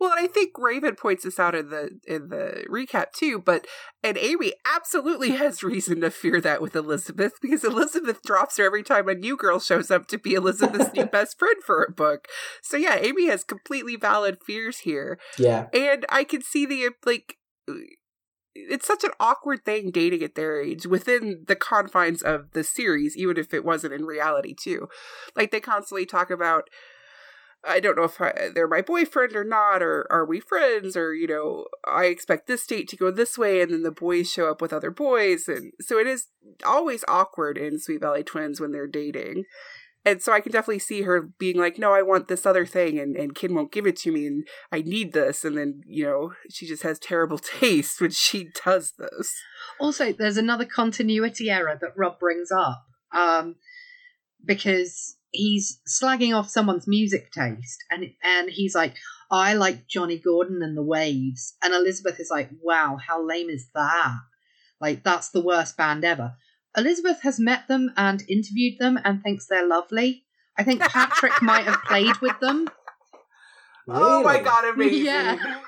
Well, I think Raven points this out in the in the recap too, but and Amy absolutely has reason to fear that with Elizabeth because Elizabeth drops her every time a new girl shows up to be Elizabeth's new best friend for a book. So yeah, Amy has completely valid fears here. Yeah. And I can see the like it's such an awkward thing dating at their age within the confines of the series, even if it wasn't in reality too. Like they constantly talk about I don't know if I, they're my boyfriend or not, or are we friends, or you know, I expect this date to go this way, and then the boys show up with other boys, and so it is always awkward in Sweet Valley Twins when they're dating. And so I can definitely see her being like, no, I want this other thing, and, and Ken won't give it to me, and I need this. And then, you know, she just has terrible taste when she does this. Also, there's another continuity error that Rob brings up um, because he's slagging off someone's music taste, and and he's like, I like Johnny Gordon and the Waves, and Elizabeth is like, wow, how lame is that? Like that's the worst band ever. Elizabeth has met them and interviewed them and thinks they're lovely. I think Patrick might have played with them. Oh my god, amazing! Yeah.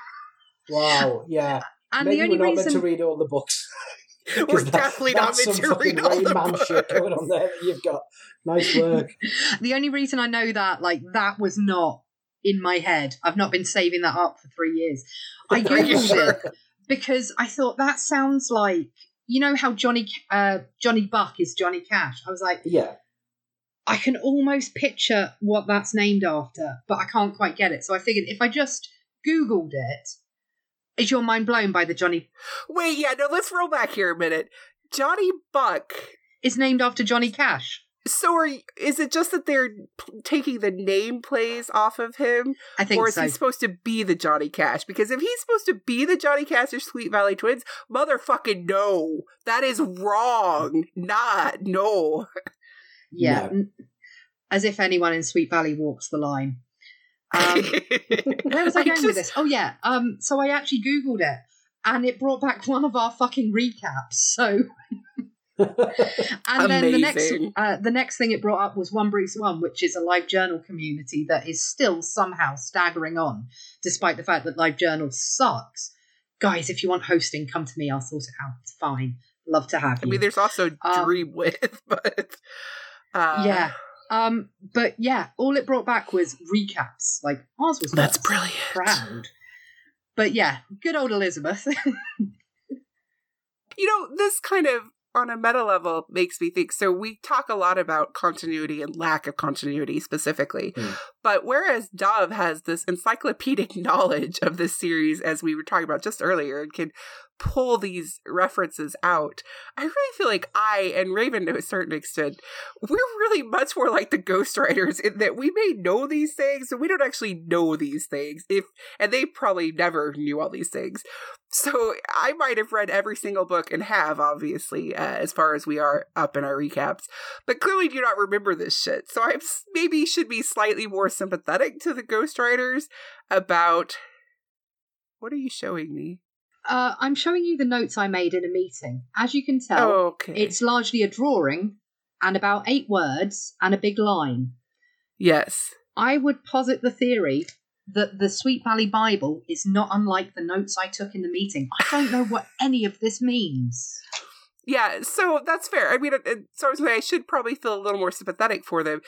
Wow. Yeah. And Maybe the only we're not reason meant to read all the books. We're definitely not meant to read all the Man shit going on there that you've got. Nice work. the only reason I know that, like, that was not in my head. I've not been saving that up for three years. I googled sure? it because I thought that sounds like you know how Johnny uh, Johnny Buck is Johnny Cash. I was like, Yeah. I can almost picture what that's named after, but I can't quite get it. So I figured if I just googled it, is your mind blown by the Johnny Wait, yeah, no, let's roll back here a minute. Johnny Buck. is named after Johnny Cash? So, are is it just that they're p- taking the name plays off of him, I think or is so. he supposed to be the Johnny Cash? Because if he's supposed to be the Johnny Cash of Sweet Valley Twins, motherfucking no, that is wrong. Not no. yeah, No. as if anyone in Sweet Valley walks the line. Um, Where was I going with this? Oh yeah. Um. So I actually googled it, and it brought back one of our fucking recaps. So, and then the next, uh, the next thing it brought up was One Bruce One, which is a live journal community that is still somehow staggering on, despite the fact that live journal sucks. Guys, if you want hosting, come to me. I'll sort it out. It's fine. Love to have you. I mean, there's also Um, Dreamwidth, but uh, yeah. Um. But yeah, all it brought back was recaps. Like ours was that's first. brilliant. proud. But yeah, good old Elizabeth. You know, this kind of on a meta level makes me think. So we talk a lot about continuity and lack of continuity specifically, Hmm. But whereas Dove has this encyclopedic knowledge of this series, as we were talking about just earlier, and can pull these references out, I really feel like I and Raven to a certain extent, we're really much more like the ghostwriters in that we may know these things, but we don't actually know these things. If and they probably never knew all these things. So I might have read every single book and have, obviously, uh, as far as we are up in our recaps, but clearly do not remember this shit. So I maybe should be slightly more sympathetic to the ghostwriters about. What are you showing me? uh, I'm showing you the notes I made in a meeting. As you can tell, Oh, okay. it's largely a drawing and about eight words and a big line. yes. I would posit the theory that the Sweet Valley Bible is not unlike the notes I took in the meeting. I don't know what any of this means. Yeah, so that's fair. I mean, so I was saying I should probably feel a little more sympathetic for them.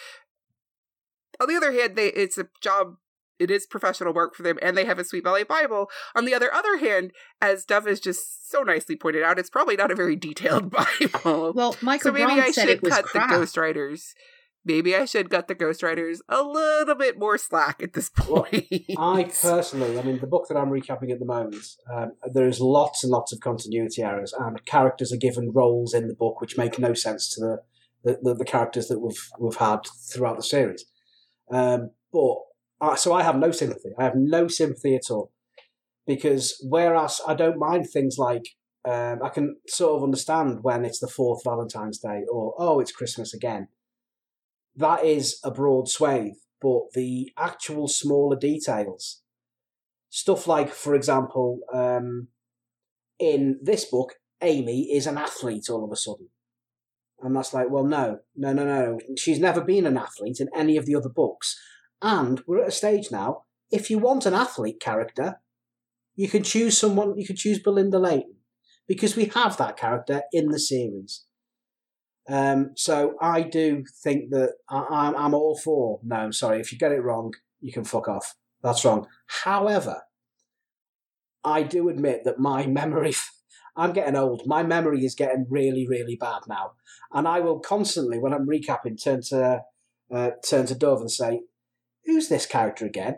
On the other hand, they it's a job. It is professional work for them, and they have a Sweet Valley Bible. On the other other hand, as Dove has just so nicely pointed out, it's probably not a very detailed Bible. Well, Michael so maybe Brown I said should it was cut crap. the ghostwriters. Maybe I should cut the ghostwriters a little bit more slack at this Well, point. I personally, I mean, the book that I'm recapping at the moment, um, there is lots and lots of continuity errors, and characters are given roles in the book which make no sense to the the, the, the characters that we've we've had throughout the series. Um, but uh, so I have no sympathy. I have no sympathy at all because whereas I don't mind things like um, I can sort of understand when it's the fourth Valentine's Day or oh it's Christmas again. That is a broad swathe, but the actual smaller details, stuff like, for example, um, in this book, Amy is an athlete all of a sudden. And that's like, well, no, no, no, no. She's never been an athlete in any of the other books. And we're at a stage now if you want an athlete character, you can choose someone. You could choose Belinda Layton because we have that character in the series. Um, so I do think that I, I'm, I'm all for. No, I'm sorry. If you get it wrong, you can fuck off. That's wrong. However, I do admit that my memory. I'm getting old. My memory is getting really, really bad now, and I will constantly, when I'm recapping, turn to uh, turn to Dove and say, "Who's this character again?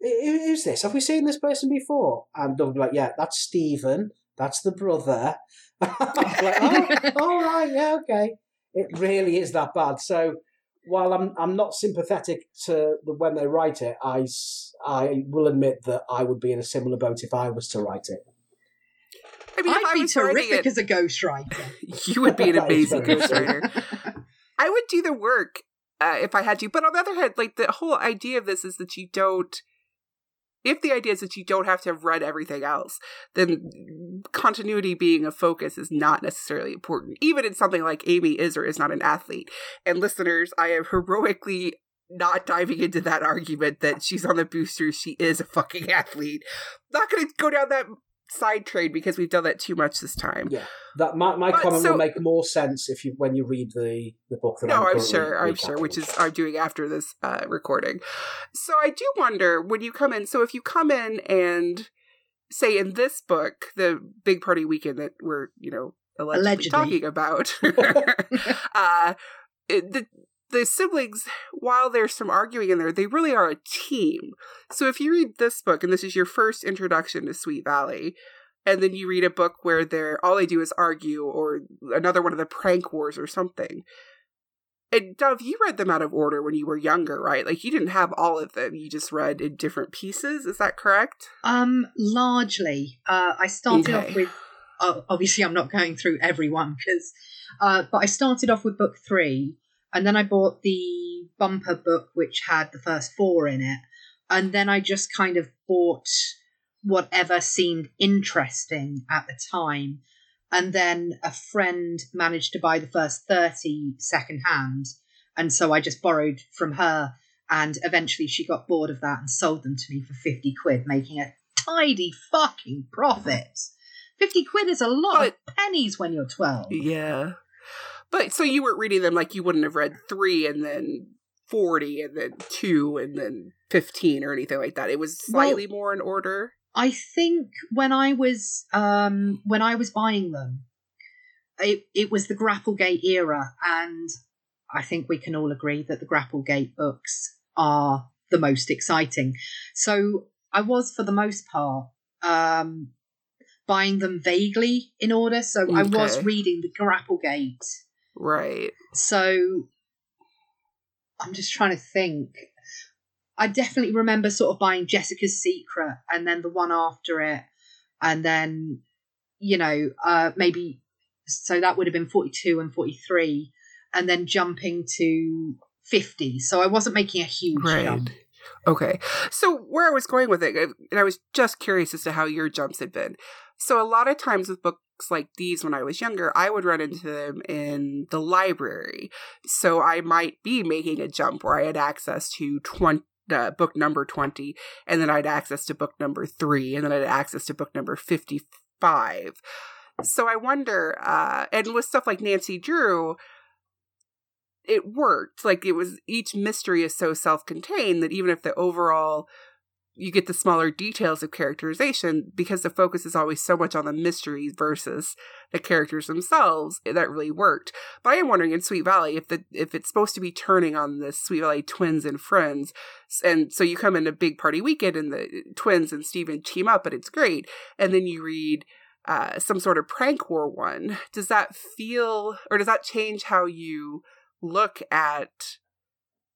Who's this? Have we seen this person before?" And Dove will be like, "Yeah, that's Steven. That's the brother." I'm like, oh, all right, yeah, okay. It really is that bad. So while I'm I'm not sympathetic to the, when they write it, I I will admit that I would be in a similar boat if I was to write it. I mean, if I'd I be was terrific it, as a ghostwriter. you would be an amazing ghostwriter. I would do the work uh, if I had to. But on the other hand, like the whole idea of this is that you don't. If the idea is that you don't have to have read everything else, then continuity being a focus is not necessarily important. Even in something like Amy is or is not an athlete. And listeners, I am heroically not diving into that argument that she's on the boosters. She is a fucking athlete. Not going to go down that side trade because we've done that too much this time. Yeah, that my, my But comment so- will make more sense if you when you read the the book that No, I'm, I'm sure. I'm sure, which is I'm doing after this uh, recording. So I do wonder when you come in. So if you come in and say in this book, the big party weekend that we're you know allegedly, Allegedly. talking about, uh, it, the the siblings, while there's some arguing in there, they really are a team. So if you read this book and this is your first introduction to Sweet Valley, and then you read a book where they're all they do is argue, or another one of the prank wars or something. And Dove, you read them out of order when you were younger, right? Like you didn't have all of them; you just read in different pieces. Is that correct? Um, largely, uh, I started Okay. off with. Uh, obviously, I'm not going through every one because, uh, but I started off with book three, and then I bought the bumper book which had the first four in it, and then I just kind of bought whatever seemed interesting at the time, and then a friend managed to buy the first 30 secondhand, and so I just borrowed from her. And eventually she got bored of that and sold them to me for 50 quid making a tidy fucking profit. 50 quid is a lot of pennies when you're 12 Yeah. But so you weren't reading them like you wouldn't have read three and then 40 and then two and then 15 or anything like that. It was slightly more in order. i think when i was um when i was buying them it, it was the grapplegate era and i think we can all agree that the grapplegate books are the most exciting so i was for the most part um buying them vaguely in order so i was reading the grapplegate Right. So I'm just trying to think. I definitely remember sort of buying Jessica's Secret and then the one after it, and then, you know, uh, maybe, so that would have been 42 and 43, and then jumping to 50. So I wasn't making a huge Right. jump. Okay. So where I was going with it, and I was just curious as to how your jumps had been. So a lot of times with books like these when I was younger, I would run into them in the library. So I might be making a jump where I had access to 20 uh, book number 20 and then I'd access to book number 3 and then I'd access to book number 55. So I wonder uh and with stuff like Nancy Drew it worked. Like it was each mystery is so self-contained that even if the overall you get the smaller details of characterization because the focus is always so much on the mysteries versus the characters themselves that really worked. But i am wondering in sweet valley if the if it's supposed to be turning on the sweet valley twins and friends and so you come in a big party weekend and the twins and steven team up and it's great and then you read uh, some sort of prank war one. Does that feel or does that change how you look at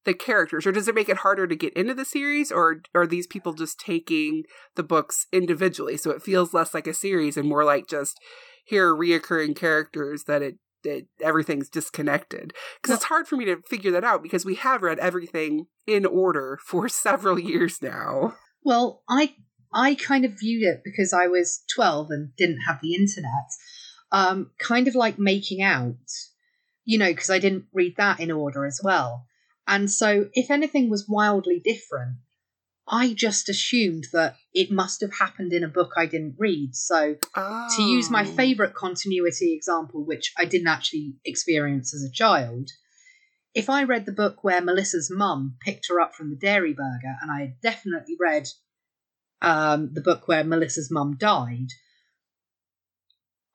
the characters or does it make it harder to get into the series or are these people just taking the books individually so it feels less like a series and more like just here are reoccurring characters that it that everything's disconnected because it's hard for me to figure that out because we have read everything in order for several years now Well, I I kind of viewed it because I was 12 and didn't have the internet. Um, kind of like making out, you know, because I didn't read that in order as well. And so if anything was wildly different, I just assumed that it must have happened in a book I didn't read. So, Oh. to use my favourite continuity example, which I didn't actually experience as a child, if I read the book where Melissa's mum picked her up from the dairy burger, and I had definitely read um, the book where Melissa's mum died,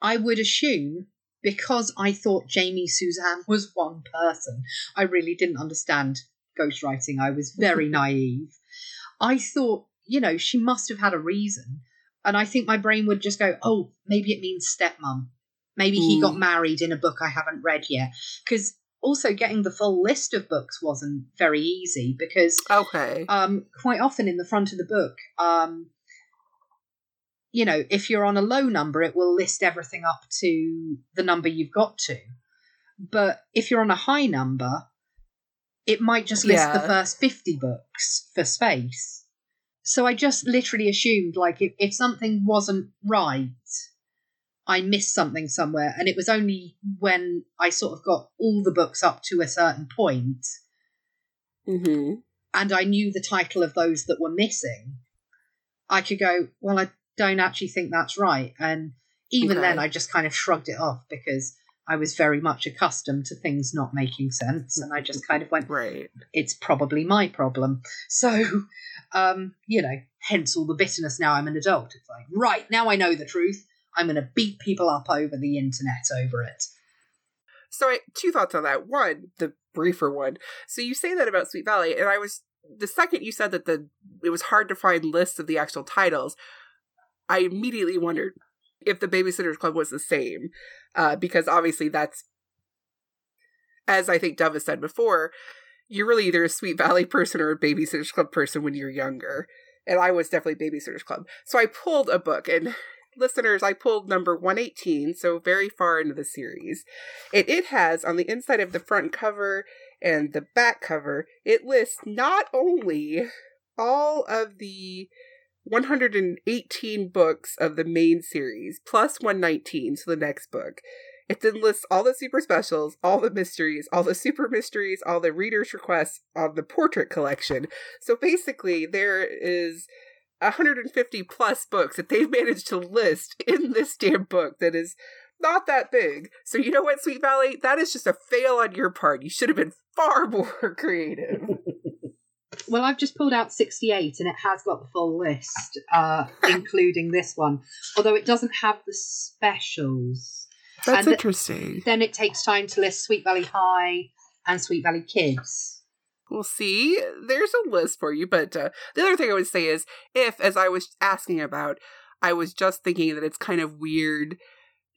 I would assume because I thought Jamie Suzanne was one person, I really didn't understand ghostwriting. I was very naive. I thought, you know, she must have had a reason. And I think my brain would just go, oh, maybe it means stepmom. Maybe he Mm. got married in a book I haven't read yet. Because also getting the full list of books wasn't very easy because Okay. um, quite often in the front of the book, um, you know, if you're on a low number, it will list everything up to the number you've got to. But if you're on a high number, it might just list the first 50 books for space. So I just literally assumed, like, if, if something wasn't right, I missed something somewhere. And it was only when I sort of got all the books up to a certain point hmm and I knew the title of those that were missing, I could go, well, I don't actually think that's right. And even Okay. then, I just kind of shrugged it off because I was very much accustomed to things not making sense. And I just kind of went, Right. it's probably my problem. So, um, you know, hence all the bitterness now I'm an adult. It's like, right, now I know the truth. I'm going to beat people up over the internet over it. So I two thoughts on that. One, the briefer one. So you say that about Sweet Valley, and I was the second you said that the it was hard to find lists of the actual titles. I immediately wondered if the Babysitters Club was the same, uh, because obviously that's, as I think Dove has said before, you're really either a Sweet Valley person or a Babysitters Club person when you're younger, and I was definitely Babysitters Club. So I pulled a book, and listeners, I pulled number 118, so very far into the series. And it has on the inside of the front cover and the back cover, it lists not only all of the 118 books of the main series, plus 119, so the next book. It then lists all the super specials, all the mysteries, all the super mysteries, all the readers' requests on the portrait collection. So basically, there is 150 plus books that they've managed to list in this damn book that is not that big. So you know what, Sweet Valley? That is just a fail on your part. You should have been far more creative. Well, I've just pulled out 68 and it has got the full list, uh, including this one, although it doesn't have the specials. That's the- interesting. Then it takes time to list Sweet Valley High and Sweet Valley Kids. We'll see. There's a list for you, but uh, the other thing I would say is if, as I was asking about, I was just thinking that it's kind of weird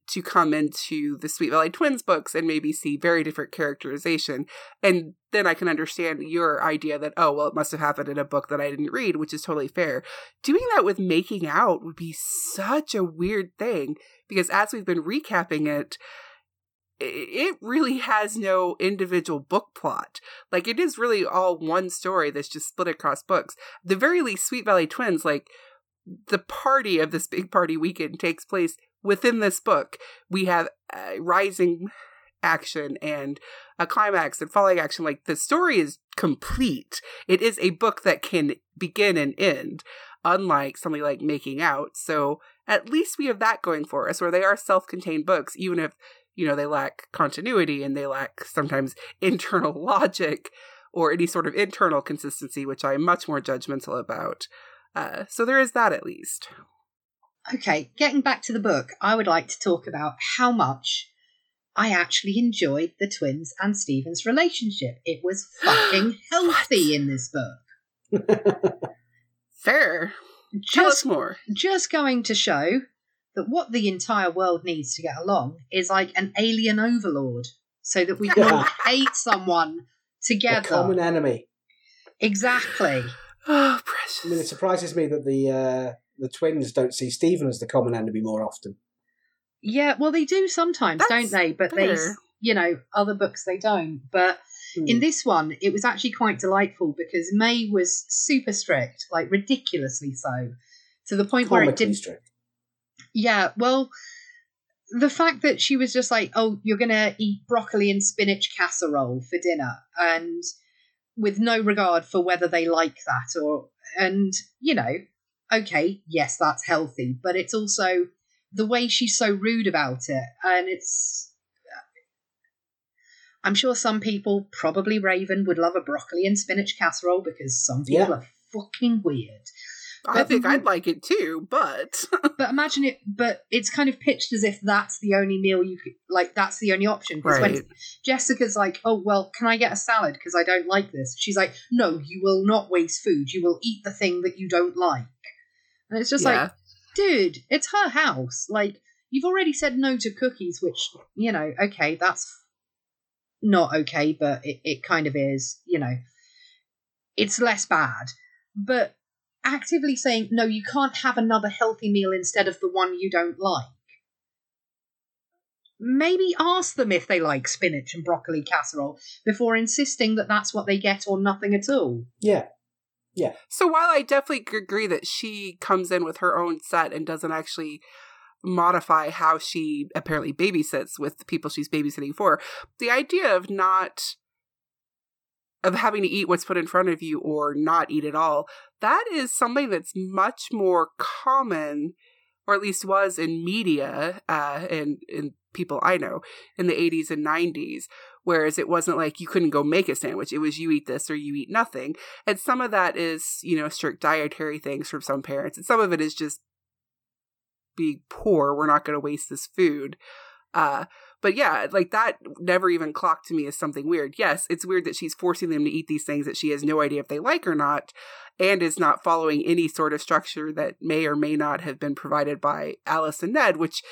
to come into the Sweet Valley Twins books and maybe see very different characterization. And then I can understand your idea that, oh, well, it must have happened in a book that I didn't read, which is totally fair. Doing that with making out would be such a weird thing because as we've been recapping it, it really has no individual book plot. Like it is really all one story that's just split across books. The very least, Sweet Valley Twins, like the party of this big party weekend takes place within this book. We have uh, rising action and a climax and falling action. Like the story is complete. It is a book that can begin and end, unlike something like Making Out. So at least we have that going for us, where they are self-contained books, even if you know they lack continuity and they lack sometimes internal logic or any sort of internal consistency, which I am much more judgmental about. Uh, so there is that at least. Okay, getting back to the book, I would like to talk about how much I actually enjoyed the twins and Steven's relationship. It was fucking healthy in this book. Fair. Tell us Just, more. just going to show that what the entire world needs to get along is like an alien overlord so that we can all hate someone together. a together. common enemy. Exactly. Oh, precious. I mean, it surprises me that the uh, the twins don't see Steven as the common enemy more often. Yeah, well, they do sometimes, That's don't they? But they, you know, other books they don't. But Hmm. in this one, it was actually quite delightful because May was super strict, like ridiculously so, to the point where it didn't. strict. Yeah, well, the fact that she was just like, "Oh, you're gonna eat broccoli and spinach casserole for dinner," and with no regard for whether they like that or and you know, okay, yes, that's healthy, but it's also the way she's so rude about it, and it's. I'm sure some people, probably Raven, would love a broccoli and spinach casserole because some people Yeah. are fucking weird. I think I'd like it too, but But imagine it, but it's kind of pitched as if that's the only meal you could, like, that's the only option. Because right. when Jessica's like, oh, well, can I get a salad because I don't like this? She's like, no, you will not waste food. You will eat the thing that you don't like. And it's just yeah. like, dude, it's her house. Like, you've already said no to cookies, which, you know, okay, that's not okay, but it, it kind of is, you know. It's less bad. But actively saying, no, you can't have another healthy meal instead of the one you don't like. Maybe ask them if they like spinach and broccoli casserole before insisting that that's what they get or nothing at all. Yeah. So while I definitely agree that she comes in with her own set and doesn't actually modify how she apparently babysits with the people she's babysitting for, the idea of not of having to eat what's put in front of you or not eat at all, that is something that's much more common or at least was in media uh, and in people I know in the 80s and 90s. Whereas it wasn't like you couldn't go make a sandwich. It was you eat this or you eat nothing. And some of that is, you know, strict dietary things from some parents. And some of it is just being poor. We're not going to waste this food. Uh, but yeah, like that never even clocked to me as something weird. Yes, it's weird that she's forcing them to eat these things that she has no idea if they like or not, and is not following any sort of structure that may or may not have been provided by Alice and Ned, which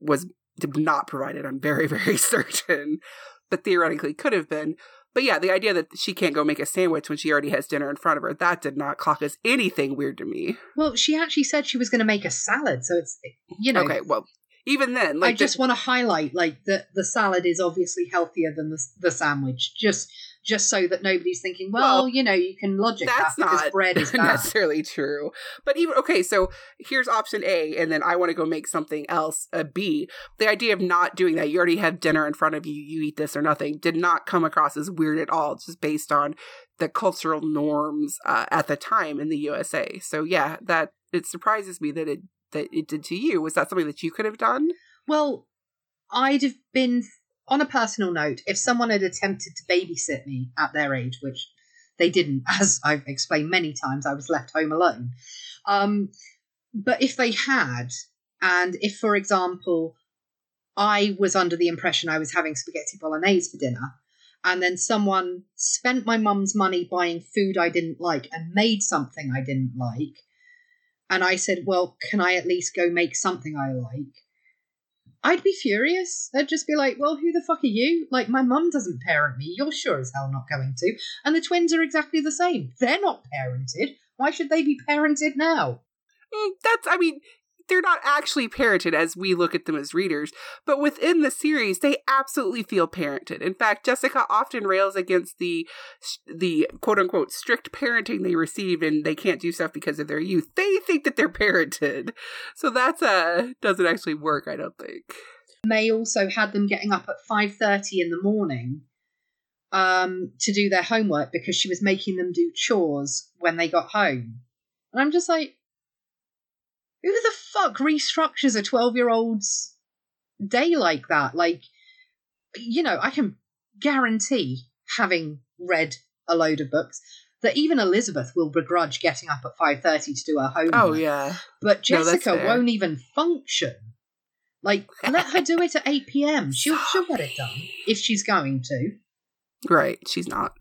was not provided, I'm very, very certain, but theoretically could have been. But yeah, the idea that she can't go make a sandwich when she already has dinner in front of her, that did not clock as anything weird to me. Well, she actually said she was going to make a salad, so it's you know. okay, well, even then, like I just want to highlight like that the salad is obviously healthier than the the sandwich, just just so that nobody's thinking, well, Well, you know, you can logic that's that because not bread is bad. necessarily true. But even okay, so here's option A, and then I want to go make something else a B. The idea of not doing that, you already have dinner in front of you, you eat this or nothing, did not come across as weird at all. It's just based on the cultural norms uh, at the time in the USA. So yeah, that it surprises me that it that it did to you. Was that something that you could have done? Well, I'd have been on a personal note if someone had attempted to babysit me at their age, which they didn't, as I've explained many times. I was left home alone. Um, but if they had, and if, for example, I was under the impression I was having spaghetti bolognese for dinner, and then someone spent my mum's money buying food I didn't like and made something I didn't like, and I said, Well, can I at least go make something I like? I'd be furious. I'd just be like, well, who the fuck are you? Like, my mum doesn't parent me. You're sure as hell not going to. And the twins are exactly the same. They're not parented. Why should they be parented now? Mm, that's i mean they're not actually parented as we look at them as readers but within the series they absolutely feel parented. In fact jessica often rails against the the quote unquote strict parenting they receive and they can't do stuff because of their youth. They think that they're parented. So that's uh doesn't actually work i don't think. May also had them getting up at 5.30 in the morning um, to do their homework because she was making them do chores when they got home. And I'm just like, who the fuck restructures a 12 year old's day like that? Like, you know, I can guarantee, having read a load of books, that even Elizabeth will begrudge getting up at 5.30 to do her homework. oh yeah But Jessica fair. won't even function. Like, let her do it at 8 p.m. She'll, she'll get it done if she's going to. Right, she's not.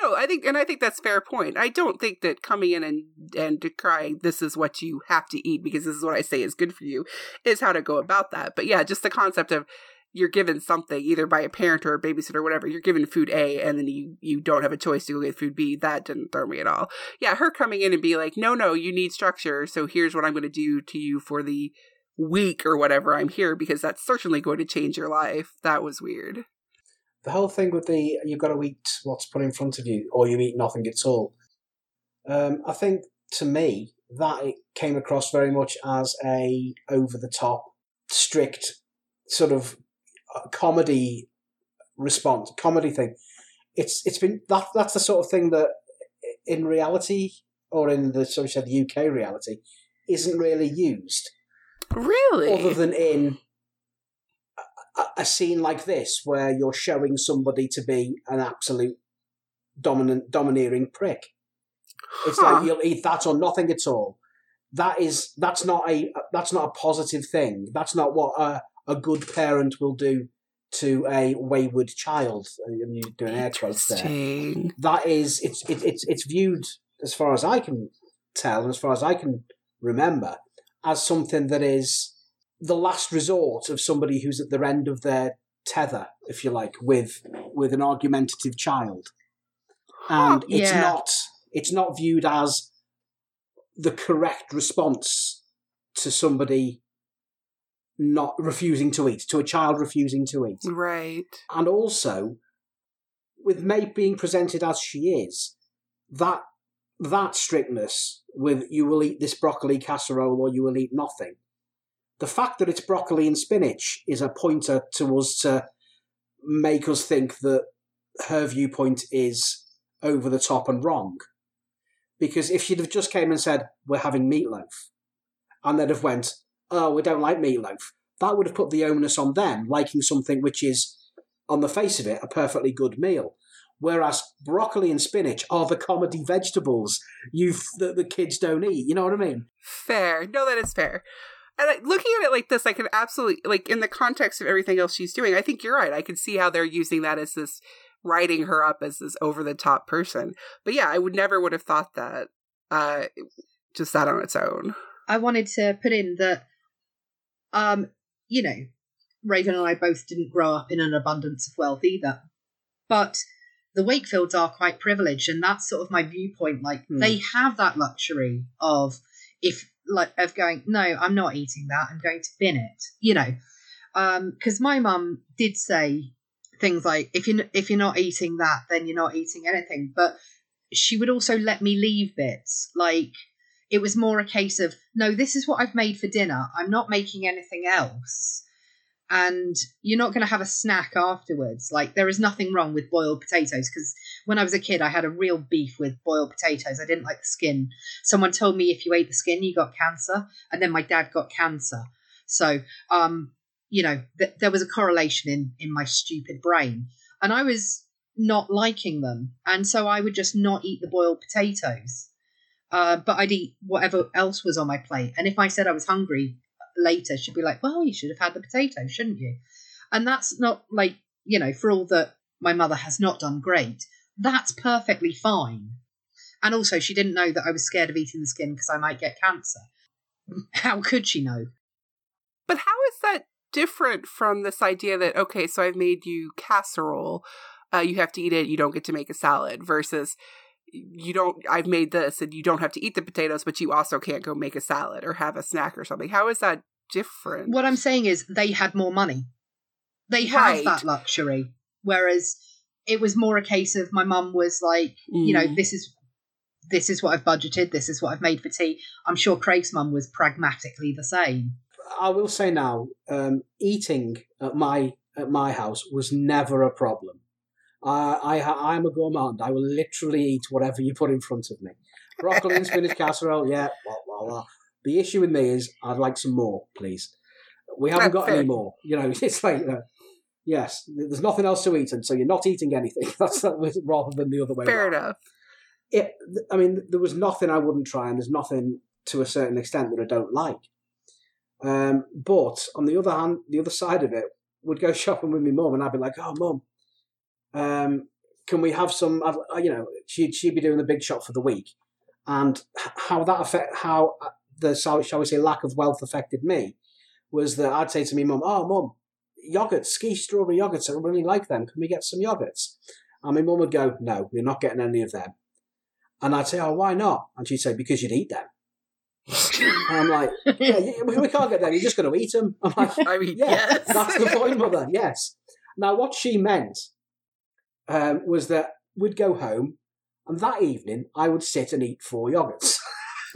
No, I think, and I think that's fair point. I don't think that coming in and and decrying this is what you have to eat because this is what I say is good for you is how to go about that. But yeah, just the concept of you're given something either by a parent or a babysitter or whatever. You're given food A, and then you you don't have a choice to go get food B. That didn't throw me at all. Yeah, her coming in and be like, no, no, you need structure. So here's what I'm going to do to you for the week or whatever I'm here because that's certainly going to change your life. That was weird. The whole thing with the you've got to eat what's put in front of you, or you eat nothing at all. Um, I think to me that it came across very much as a over the top, strict sort of uh, comedy response, comedy thing. It's it's been that that's the sort of thing that in reality or in the so we said the UK reality, isn't really used. Really? Other than in a, scene like this where you're showing somebody to be an absolute dominant, domineering prick. It's Huh. like you'll eat that or nothing at all. That is that's not a that's not a positive thing. That's not what a, a good parent will do to a wayward child. I'm doing air quotes there. That is it's it, it's it's viewed as far as I can tell, and as far as I can remember, as something that is the last resort of somebody who's at the end of their tether, if you like, with with an argumentative child. And it's not it's not viewed as the correct response to somebody not refusing to eat, to a child refusing to eat Right. and also with May being presented as she is, that that strictness with you will eat this broccoli casserole or you will eat nothing. The fact that it's broccoli and spinach is a pointer to us to make us think that her viewpoint is over the top and wrong. Because if she'd have just came and said, We're having meatloaf, and they'd have went, Oh, we don't like meatloaf, that would have put the onus on them liking something which is on the face of it, a perfectly good meal. Whereas broccoli and spinach are the comedy vegetables you that the kids don't eat. You know what I mean? Fair. No, that is fair. And I, looking at it like this, I can absolutely like in the context of everything else she's doing. I think you're right. I can see how they're using that as this writing her up as this over the top person. But yeah, I would never would have thought that. Uh, just that on its own. I wanted to put in that, um, you know, Raven and I both didn't grow up in an abundance of wealth either, but the Wakefields are quite privileged, and that's sort of my viewpoint. Like Hmm. they have that luxury of if like of going, no, I'm not eating that. I'm going to bin it. You know, um, because my mum did say things like, if you if you're not eating that, then you're not eating anything. But she would also let me leave bits like it was more a case of no this is what i've made for dinner i'm not making anything else and you're not going to have a snack afterwards. Like there is nothing wrong with boiled potatoes because when i was a kid i had a real beef with boiled potatoes. I didn't like the skin. Someone told me if you ate the skin you got cancer and then my dad got cancer. So um you know th- there was a correlation in in my stupid brain and i was not liking them and so i would just not eat the boiled potatoes. Uh, but I'd eat whatever else was on my plate. And if I said I was hungry later, she'd be like, "Well, you should have had the potato, shouldn't you?" And that's not like you know, for all that my mother has not done great, that's perfectly fine. And also, she didn't know that I was scared of eating the skin because I might get cancer. How could she know? But how is that different from this idea that okay, so I've made you casserole, uh, you have to eat it, you don't get to make a salad, versus you don't. I've made this, and you don't have to eat the potatoes, but you also can't go make a salad or have a snack or something. How is that different? What I'm saying is, they had more money. They have Right. that luxury. Whereas it was more a case of my mum was like, you know, Mm. this is this is what I've budgeted, this is what I've made for tea. I'm sure Craig's mum was pragmatically the same. I will say now, um, eating at my at my house was never a problem. I I I am a gourmand. I will literally eat whatever you put in front of me. Broccoli and spinach casserole, yeah. Blah, blah, blah. The issue with me is I'd like some more, please. We haven't got any more. You know, it's like uh, yes, there's nothing else to eat, and so you're not eating anything. That's that was rather than the other way. Fair around enough. it, I mean, there was nothing I wouldn't try, and there's nothing to a certain extent that I don't like. Um, but on the other hand, the other side of it would go shopping with me mum, and I'd be like, "Oh, mum, um, can we have some?" Uh, You know, she'd she'd be doing the big shop for the week, and how that affect how uh, the shall we say lack of wealth affected me was that I'd say to me mum, "Oh, mum, yogurts, ski strawberry yogurts, I really like them. Can we get some yogurts?" And my mum would go, "No, we're not getting any of them." And I'd say, "Oh, why not?" And she'd say, "Because you'd eat them." And I'm like, "Yeah, we we can't get them. You're just going to eat them." I'm like, I mean, yeah, yes. that's the point, mother. Yes. Now, what she meant um, was that we'd go home, and that evening I would sit and eat four yogurts.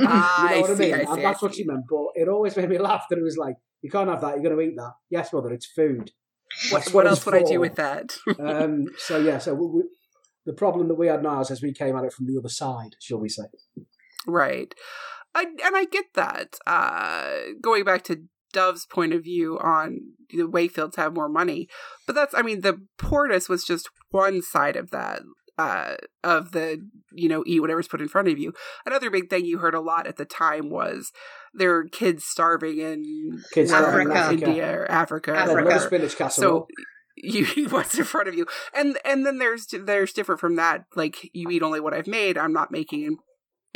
Ah, you know what I, see, mean? I see, that's what she meant. But it always made me laugh that it was like, you can't have that. You're going to eat that. Yes, mother. It's food. What, what else would I do with that? um, so yeah. So we, we, the problem that we had now is as we came at it from the other side, shall we say? Right. I, and I get that. Uh, going back to Dove's point of view on the Wakefields have more money, but that's I mean the poorness was just one side of that. Uh, of the you know eat whatever's put in front of you. Another big thing you heard a lot at the time was there are kids starving in Kids Africa, Africa. India, or Africa, Africa. or spinach casserole. So you eat what's in front of you, and and then there's there's different from that. Like you eat only what I've made. I'm not making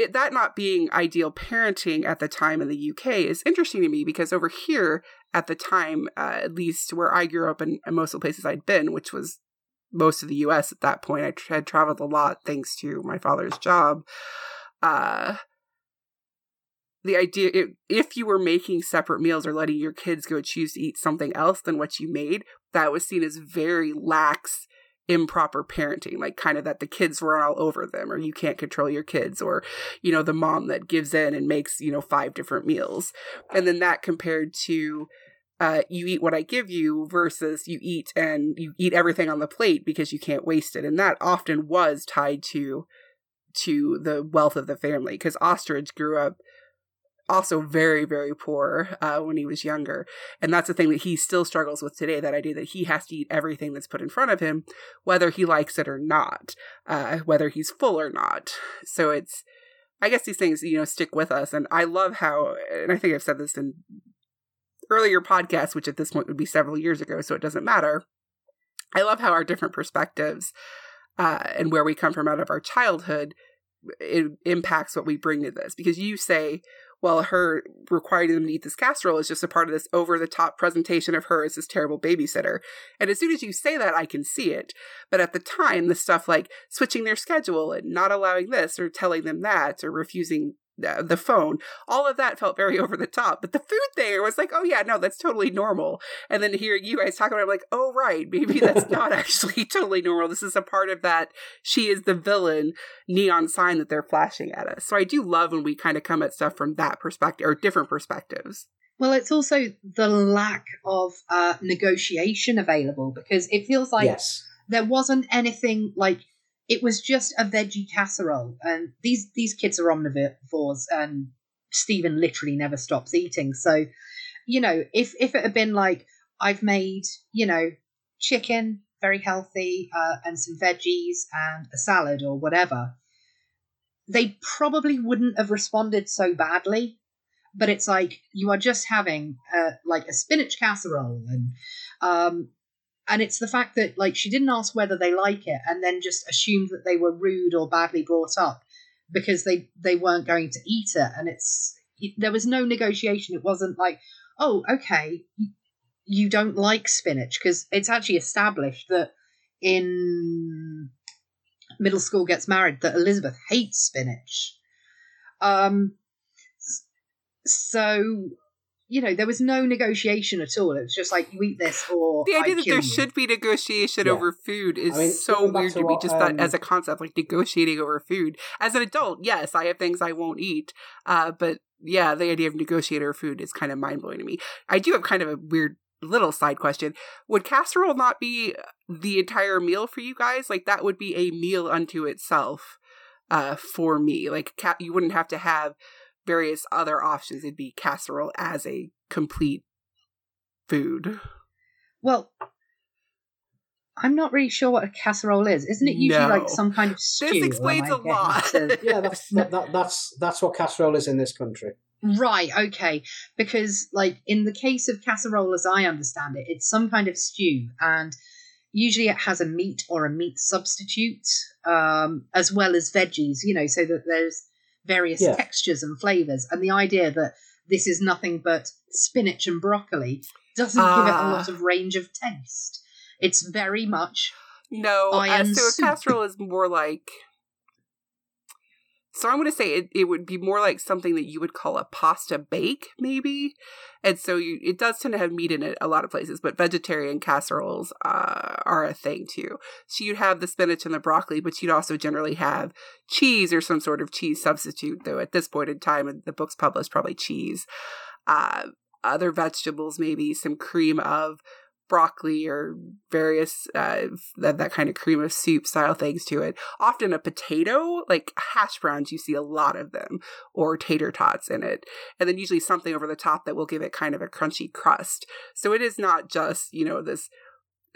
it. That not being ideal parenting at the time in the UK is interesting to me because over here at the time, uh, at least where I grew up and, and most of the places I'd been, which was most of the US at that point, I had traveled a lot thanks to my father's job. Uh, the idea if, if you were making separate meals or letting your kids go choose to eat something else than what you made that was seen as very lax improper parenting like kind of that the kids were all over them or you can't control your kids or you know the mom that gives in and makes you know five different meals and then that compared to uh, you eat what I give you versus you eat and you eat everything on the plate because you can't waste it. And that often was tied to to the wealth of the family because Ostrich grew up also very very poor uh, when he was younger. And that's the thing that he still struggles with today that idea that he has to eat everything that's put in front of him whether he likes it or not uh, whether he's full or not. So it's i guess these things you know stick with us. And i love how and i think i've said this in earlier podcasts which at this point would be several years ago so it doesn't matter. I love how our different perspectives uh, and where we come from out of our childhood it impacts what we bring to this. Because you say well her requiring them to eat this casserole is just a part of this over the top presentation of her as this terrible babysitter. And as soon as you say that i can see it. But at the time the stuff like switching their schedule and not allowing this or telling them that or refusing uh, the phone. All of that felt very over the top but the food there was like oh yeah no that's totally normal. And then hearing you guys talk about it I'm like oh right maybe that's not actually totally normal. This is a part of that she is the villain neon sign that they're flashing at us. So i do love when we kind of come at stuff from that perspective or different perspectives. Well, it's also the lack of uh, negotiation available because it feels like yes. there wasn't anything like it was just a veggie casserole. And these these kids are omnivores and Steven literally never stops eating. So you know if if it had been like I've made you know chicken very healthy uh, and some veggies and a salad or whatever they probably wouldn't have responded so badly. But it's like you are just having uh, like a spinach casserole and um and it's the fact that like she didn't ask whether they like it and then just assumed that they were rude or badly brought up because they they weren't going to eat it. And it's there was no negotiation. It wasn't like oh okay you, don't like spinach. Because it's actually established that in middle school gets married that elizabeth hates spinach. Um so you know there was no negotiation at all. It was just like you eat this or the idea I that there you. should be negotiation Yeah. over food is I mean, so weird to to me what, just that um, as a concept like negotiating over food. As an adult yes i have things i won't eat uh, but yeah the idea of negotiating over food is kind of mind-blowing to me. I do have kind of a weird little side question. Would casserole not be the entire meal for you guys? Like that would be a meal unto itself uh, for me. Like ca- you wouldn't have to have various other options it'd be casserole as a complete food Well, I'm not really sure what a casserole is. Isn't it usually No. like some kind of stew? Am explains I a getting lot. to- Yeah, that's that, that, that's that's what casserole is in this country. right, okay. Because, like, in the case of casserole, as I understand it, it's some kind of stew, and usually it has a meat or a meat substitute, um, as well as veggies, you know, so that there's various Yeah. textures and flavors. And the idea that this is nothing but spinach and broccoli doesn't give it a Ah. lot of range of taste. It's very much No, uh, Iron so a soup. casserole is more like. So I'm going to say it, it would be more like something that you would call a pasta bake, maybe. And so you, it does tend to have meat in it a lot of places, but vegetarian casseroles uh, are a thing too. So you'd have the spinach and the broccoli, but you'd also generally have cheese or some sort of cheese substitute, though at this point in time, and the book's published, probably cheese. Uh, other vegetables, maybe some cream of broccoli or various uh, that, that kind of cream of soup style things to it. Often a potato, like hash browns, you see a lot of them, or tater tots in it. And then usually something over the top that will give it kind of a crunchy crust. So it is not just, you know, this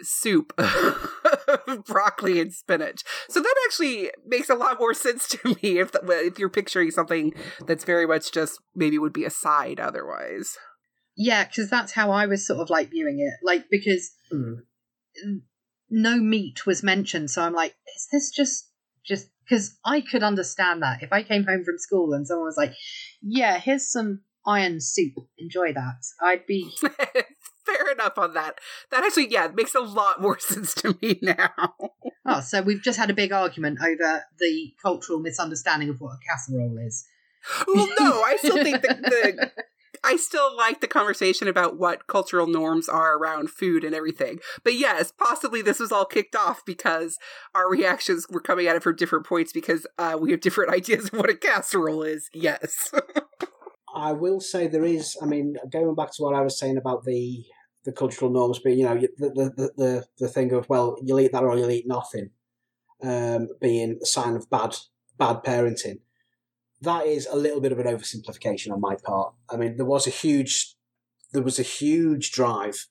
soup broccoli and spinach so that actually makes a lot more sense to me if if you're picturing something that's very much just maybe would be a side otherwise yeah, because that's how I was sort of like viewing it. Like, because Mm. no meat was mentioned. So I'm like, is this just, just, because I could understand that. If I came home from school and someone was like, yeah, here's some iron soup, enjoy that. I'd be, fair enough on that that actually yeah makes a lot more sense to me now oh, so we've just had a big argument over the cultural misunderstanding of what a casserole is. well no i still think that the I still like the conversation about what cultural norms are around food and everything. But yes, possibly this was all kicked off because our reactions were coming at it from different points because uh, we have different ideas of what a casserole is. Yes. I will say there is. I mean, going back to what I was saying about the the cultural norms, being you know the the the, the thing of well, you'll eat that or you'll eat nothing, um, being a sign of bad bad parenting. That is a little bit of an oversimplification on my part. I mean, there was a huge there was a huge drive.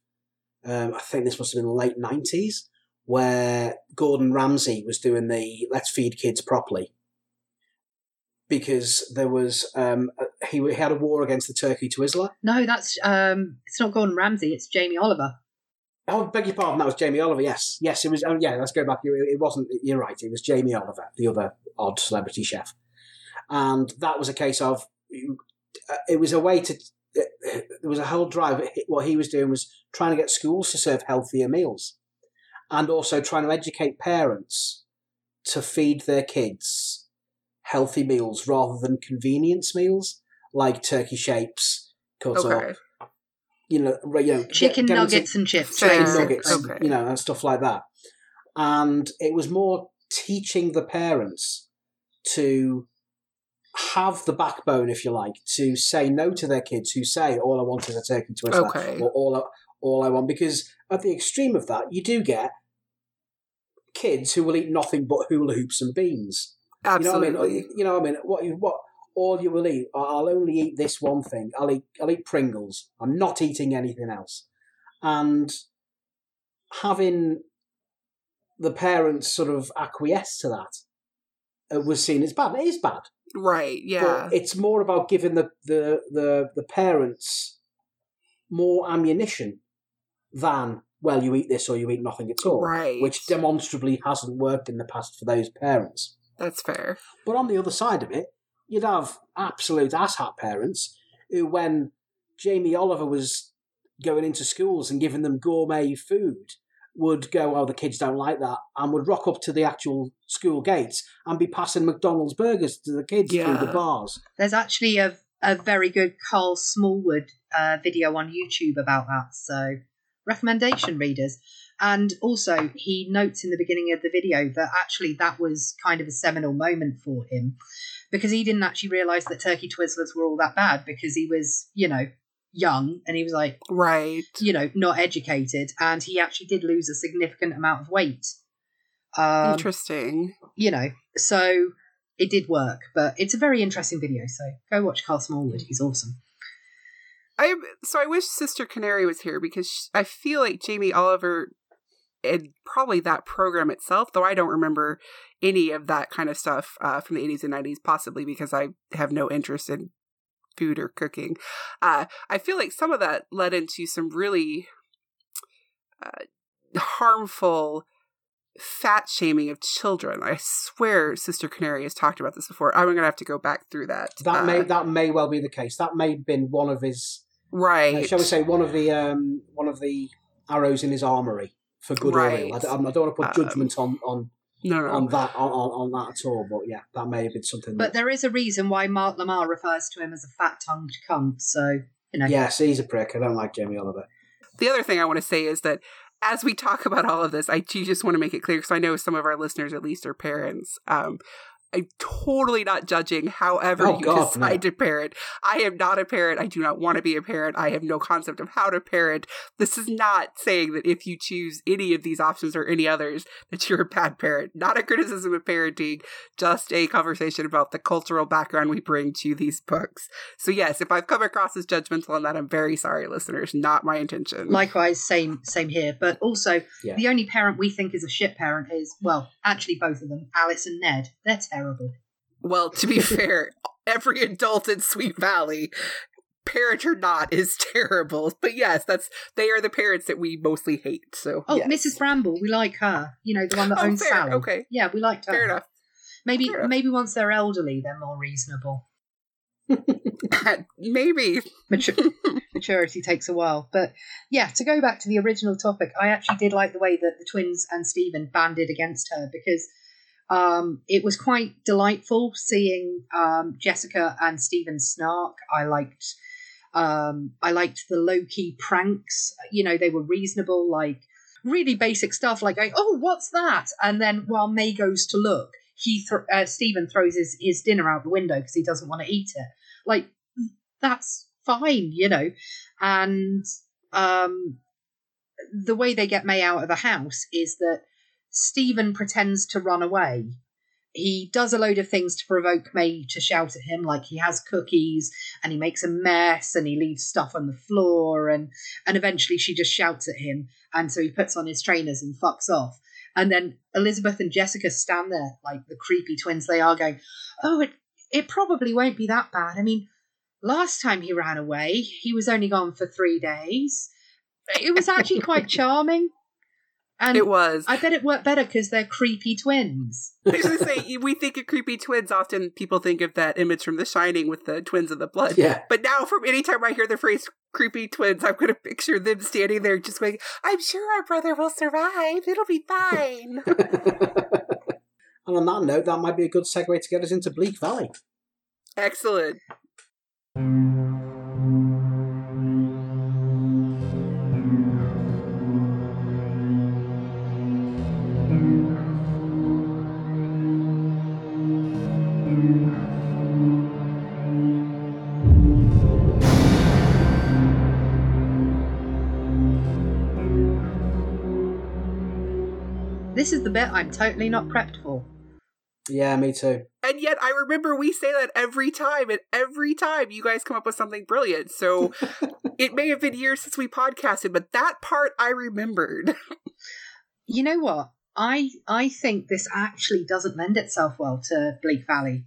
Um, I think this must have been the late nineties, where Gordon Ramsay was doing the "Let's feed kids properly." because there was um, he, he had a war against the Turkey Twizzler. No, that's um, it's not Gordon Ramsay. It's Jamie Oliver. Oh, beg your pardon. That was Jamie Oliver. Yes, yes, it was. Oh, yeah, let's go back. It, it wasn't. You're right. It was Jamie Oliver, the other odd celebrity chef, and that was a case of. Uh, it was a way to. There was a whole drive. What he was doing was trying to get schools to serve healthier meals, and also trying to educate parents to feed their kids healthy meals rather than convenience meals like turkey shapes, cut okay. up, you know, you know, chicken get, get nuggets and chips, chicken Fair. nuggets, Okay. you know, and stuff like that. And it was more teaching the parents to have the backbone, if you like, to say no to their kids who say, "All I want is a turkey twister," Okay. or "All I, all I want," because at the extreme of that, you do get kids who will eat nothing but hula hoops and beans. Absolutely. You know what I mean? You know what I mean? What you what all you will eat? I'll only eat this one thing. I'll eat I'll eat Pringles. I'm not eating anything else. And having the parents sort of acquiesce to that Uh, was seen as bad. It is bad. right. Yeah. But it's more about giving the, the, the, the parents more ammunition than, well, you eat this or you eat nothing at all. Right. Which demonstrably hasn't worked in the past for those parents. That's fair. But on the other side of it, you'd have absolute asshat parents who, when Jamie Oliver was going into schools and giving them gourmet food, would go, oh, the kids don't like that, and would rock up to the actual school gates and be passing McDonald's burgers to the kids Yeah. through the bars. There's actually a a very good Karl Smallwood uh, video on YouTube about that. So recommendation readers. And also, he notes in the beginning of the video that actually that was kind of a seminal moment for him because he didn't actually realize that turkey twizzlers were all that bad because he was, you know, young and he was like, Right. you know, not educated, and he actually did lose a significant amount of weight. Um, Interesting. you know, so it did work, but it's a very interesting video. So go watch Karl Smallwood; he's awesome. I so I wish Sister Canary was here because sh- I feel like Jamie Oliver and probably that program itself, though I don't remember any of that kind of stuff uh, from the 80s and 90s, possibly because I have no interest in food or cooking. Uh, I feel like some of that led into some really uh, harmful fat shaming of children. I swear Sister Canary has talked about this before. I'm going to have to go back through that. That Uh, may that may well be the case. That may have been one of his, right. uh, shall we say, one of the um, one of the arrows in his armory for good or ill. I, don't- I don't want to put Um, judgment on on no, no. on that on, on, on that at all. But yeah, that may have been something. But that, there is a reason why Mark Lamarr refers to him as a fat-tongued cunt. So you know, yes, he's a prick. I don't like Jamie Oliver. the other thing I want to say is that as we talk about all of this, I do just want to make it clear because I know some of our listeners, at least, are parents. Um, I'm totally not judging however Oh, you God, decide no. to parent. I am not a parent. I do not want to be a parent. I have no concept of how to parent. This is not saying that if you choose any of these options or any others, that you're a bad parent. Not a criticism of parenting, just a conversation about the cultural background we bring to these books. So, yes, if I've come across as judgmental on that, I'm very sorry, listeners. Not my intention. Likewise, same same here. But also, Yeah. the only parent we think is a shit parent is well, actually both of them, Alice and Ned. They're terrible. Well, to be fair, every adult in Sweet Valley, parent or not, is terrible. But yes, that's they are the parents that we mostly hate. So Oh, yes. Mrs. Bramble, we like her. You know, the one that Oh, owns fair, Sally. okay. Yeah, we liked her. fair enough. Maybe Fair enough. maybe once they're elderly, they're more reasonable. Maybe Matur- maturity takes a while. But yeah, to go back to the original topic, I actually did like the way that the twins and Steven banded against her because um, it was quite delightful seeing um, Jessica and Steven snark. I liked um, I liked the low key pranks. You know, they were reasonable, like really basic stuff, like "Oh, what's that?" And then while May goes to look, he th- uh, Steven throws his his dinner out the window because he doesn't want to eat it. Like that's fine, you know. And um, the way they get May out of the house is that Steven pretends to run away. He does a load of things to provoke May to shout at him, like he has cookies and he makes a mess and he leaves stuff on the floor and and eventually she just shouts at him and so he puts on his trainers and fucks off. And then Elizabeth and Jessica stand there like the creepy twins they are going, Oh, it it probably won't be that bad. I mean, last time he ran away, he was only gone for three days. It was actually quite charming. And it was. I bet it worked better because they're creepy twins. I was gonna say we think of creepy twins. Often people think of that image from The Shining with the twins of the blood. Yeah. But now, from any time I hear the phrase "creepy twins," I'm gonna picture them standing there, just going, "I'm sure our brother will survive. It'll be fine." and on that note, that might be a good segue to get us into Bleak Valley. Excellent. This is the bit I'm totally not prepped for. Yeah, me too. And yet, I remember we say that every time, and every time you guys come up with something brilliant. So it may have been years since we podcasted, but that part I remembered. You know what? I I think this actually doesn't lend itself well to Bleak Valley.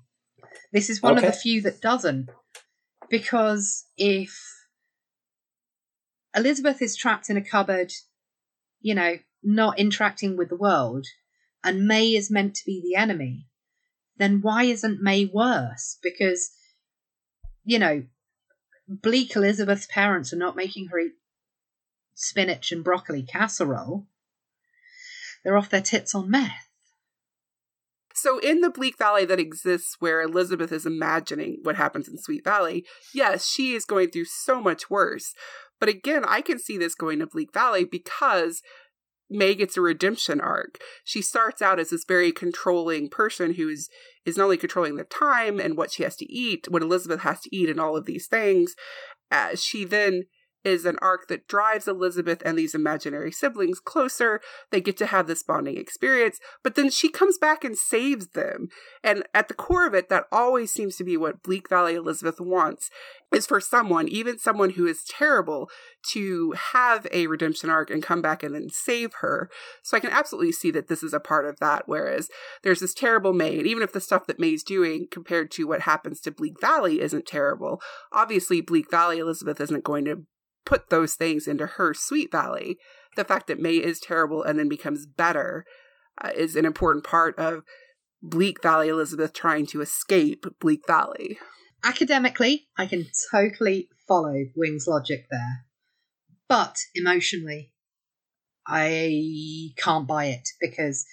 This is one of the few that doesn't. Because if Elizabeth is trapped in a cupboard, you know, not interacting with the world, and May is meant to be the enemy, then why isn't May worse? Because, you know, bleak Elizabeth's parents are not making her eat spinach and broccoli casserole. They're off their tits on meth. So, in the Bleak Valley that exists where Elizabeth is imagining what happens in Sweet Valley, yes, she is going through so much worse. But again, I can see this going to Bleak Valley because May gets a redemption arc. She starts out as this very controlling person who is is not only controlling the time and what she has to eat, what Elizabeth has to eat, and all of these things. Uh, she then is an arc that drives Elizabeth and these imaginary siblings closer. They get to have this bonding experience, but then she comes back and saves them. And at the core of it, that always seems to be what Bleak Valley Elizabeth wants is for someone, even someone who is terrible, to have a redemption arc and come back and then save her. So I can absolutely see that this is a part of that. Whereas there's this terrible May, and even if the stuff that May's doing compared to what happens to Bleak Valley isn't terrible, obviously Bleak Valley Elizabeth isn't going to put those things into her Sweet Valley. The fact that May is terrible and then becomes better uh, is an important part of Bleak Valley Elizabeth trying to escape Bleak Valley. Academically, I can totally follow Wing's logic there. But emotionally, I can't buy it because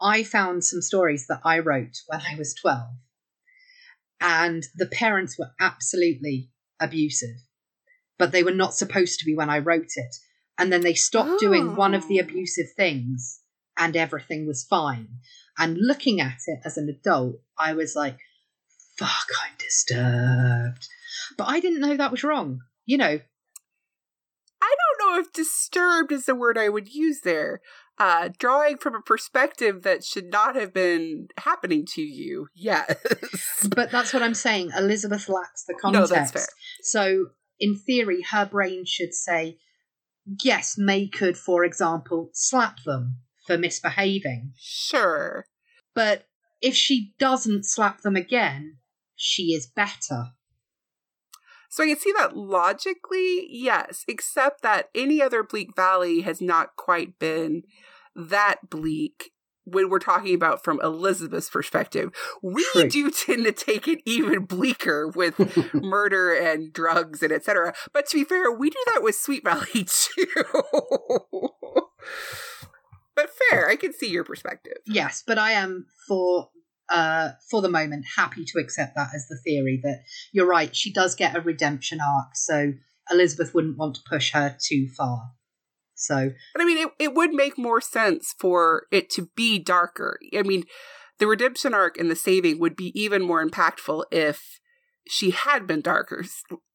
I found some stories that I wrote when I was 12. And the parents were absolutely abusive, but they were not supposed to be when I wrote it. And then they stopped doing one of the Oh. abusive things and everything was fine. And looking at it as an adult, I was like, fuck, I'm disturbed. But I didn't know that was wrong. You know, I don't know if disturbed is the word I would use there. Uh, drawing from a perspective that should not have been happening to you. Yes. but that's what I'm saying. Elizabeth lacks the No, context. that's fair. So, in theory, her brain should say, yes, May could, for example, slap them for misbehaving. Sure. But if she doesn't slap them again, she is better. So I can see that logically, yes, except that any other Bleak Valley has not quite been that bleak when we're talking about from Elizabeth's perspective. We True. do tend to take it even bleaker with murder and drugs and etc. But to be fair, we do that with Sweet Valley too. but fair, I can see your perspective. Yes, but I am for uh for the moment happy to accept that as the theory that you're right, she does get a redemption arc, so Elizabeth wouldn't want to push her too far. So But I mean, it, it would make more sense for it to be darker. I mean, the redemption arc and the saving would be even more impactful if she had been darker,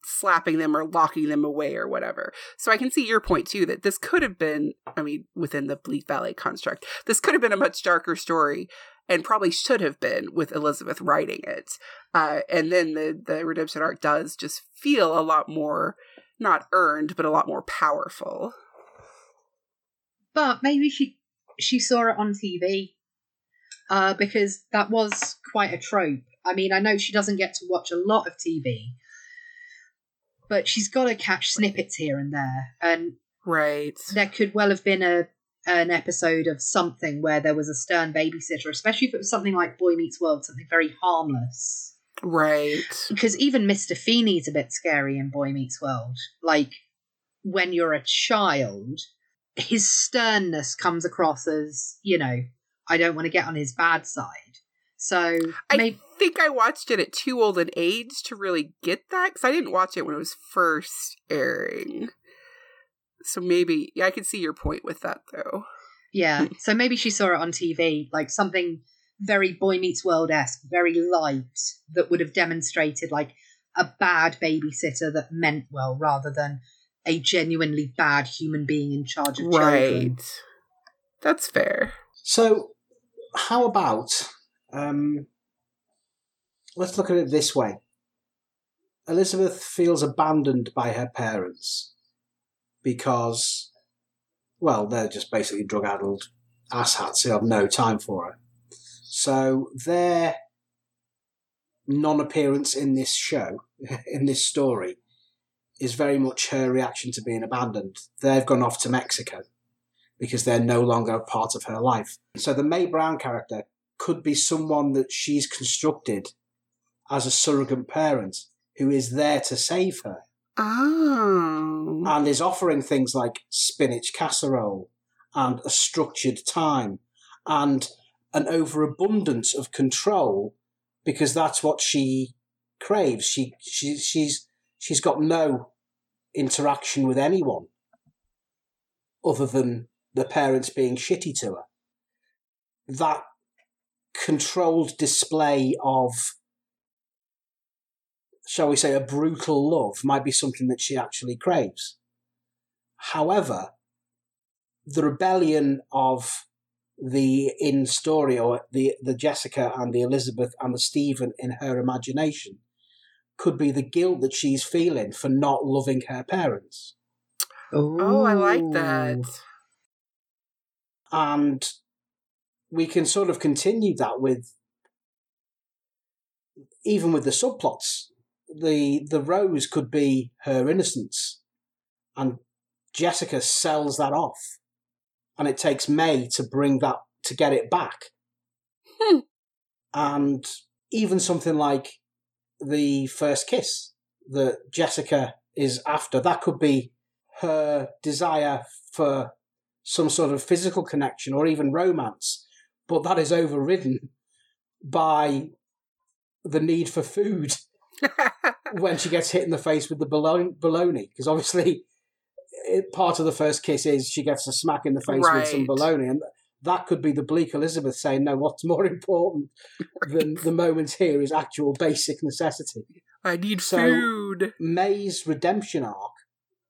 slapping them or locking them away or whatever. So I can see your point too that this could have been, I mean, within the Bleak Valley construct, this could have been a much darker story and probably should have been with Elizabeth writing it. Uh, and then the, the redemption arc does just feel a lot more, not earned, but a lot more powerful. But maybe she she saw it on TV. Uh, because that was quite a trope. I mean, I know she doesn't get to watch a lot of TV, but she's got to catch snippets here and there. And Right. there could well have been a an episode of something where there was a stern babysitter, especially if it was something like Boy Meets World, something very harmless. Right. Because even Mr. Feeney's a bit scary in Boy Meets World. Like when you're a child, his sternness comes across as, you know, I don't want to get on his bad side. So I maybe think I watched it at too old an age to really get that because I didn't watch it when it was first airing. So maybe yeah, I can see your point with that though. Yeah, so maybe she saw it on TV, like something very Boy Meets World esque, very light, that would have demonstrated like a bad babysitter that meant well rather than a genuinely bad human being in charge of children. Right. That's fair. So, how about um, let's look at it this way: Elizabeth feels abandoned by her parents because, well, they're just basically drug-addled asshats who have no time for her. So their non-appearance in this show, in this story, is very much her reaction to being abandoned. They've gone off to Mexico because they're no longer a part of her life. So the May Brown character could be someone that she's constructed as a surrogate parent who is there to save her Oh. and is offering things like spinach casserole and a structured time and an overabundance of control because that's what she craves. She, she she's she's got no interaction with anyone other than the parents being shitty to her. That controlled display of shall we say, a brutal love might be something that she actually craves. However, the rebellion of the in story or the, the Jessica and the Elizabeth and the Steven in her imagination could be the guilt that she's feeling for not loving her parents. Oh, I like that. And we can sort of continue that with even with the subplots. The the rose could be her innocence. And Jessica sells that off. And it takes May to bring that to get it back. Hmm. And even something like the first kiss that Jessica is after, that could be her desire for some sort of physical connection or even romance, but that is overridden by the need for food when she gets hit in the face with the baloney. Because obviously, part of the first kiss is she gets a smack in the face with some baloney, and that could be the bleak Elizabeth saying, no, what's more important than the moments here is actual basic necessity. I need So- food. May's redemption arc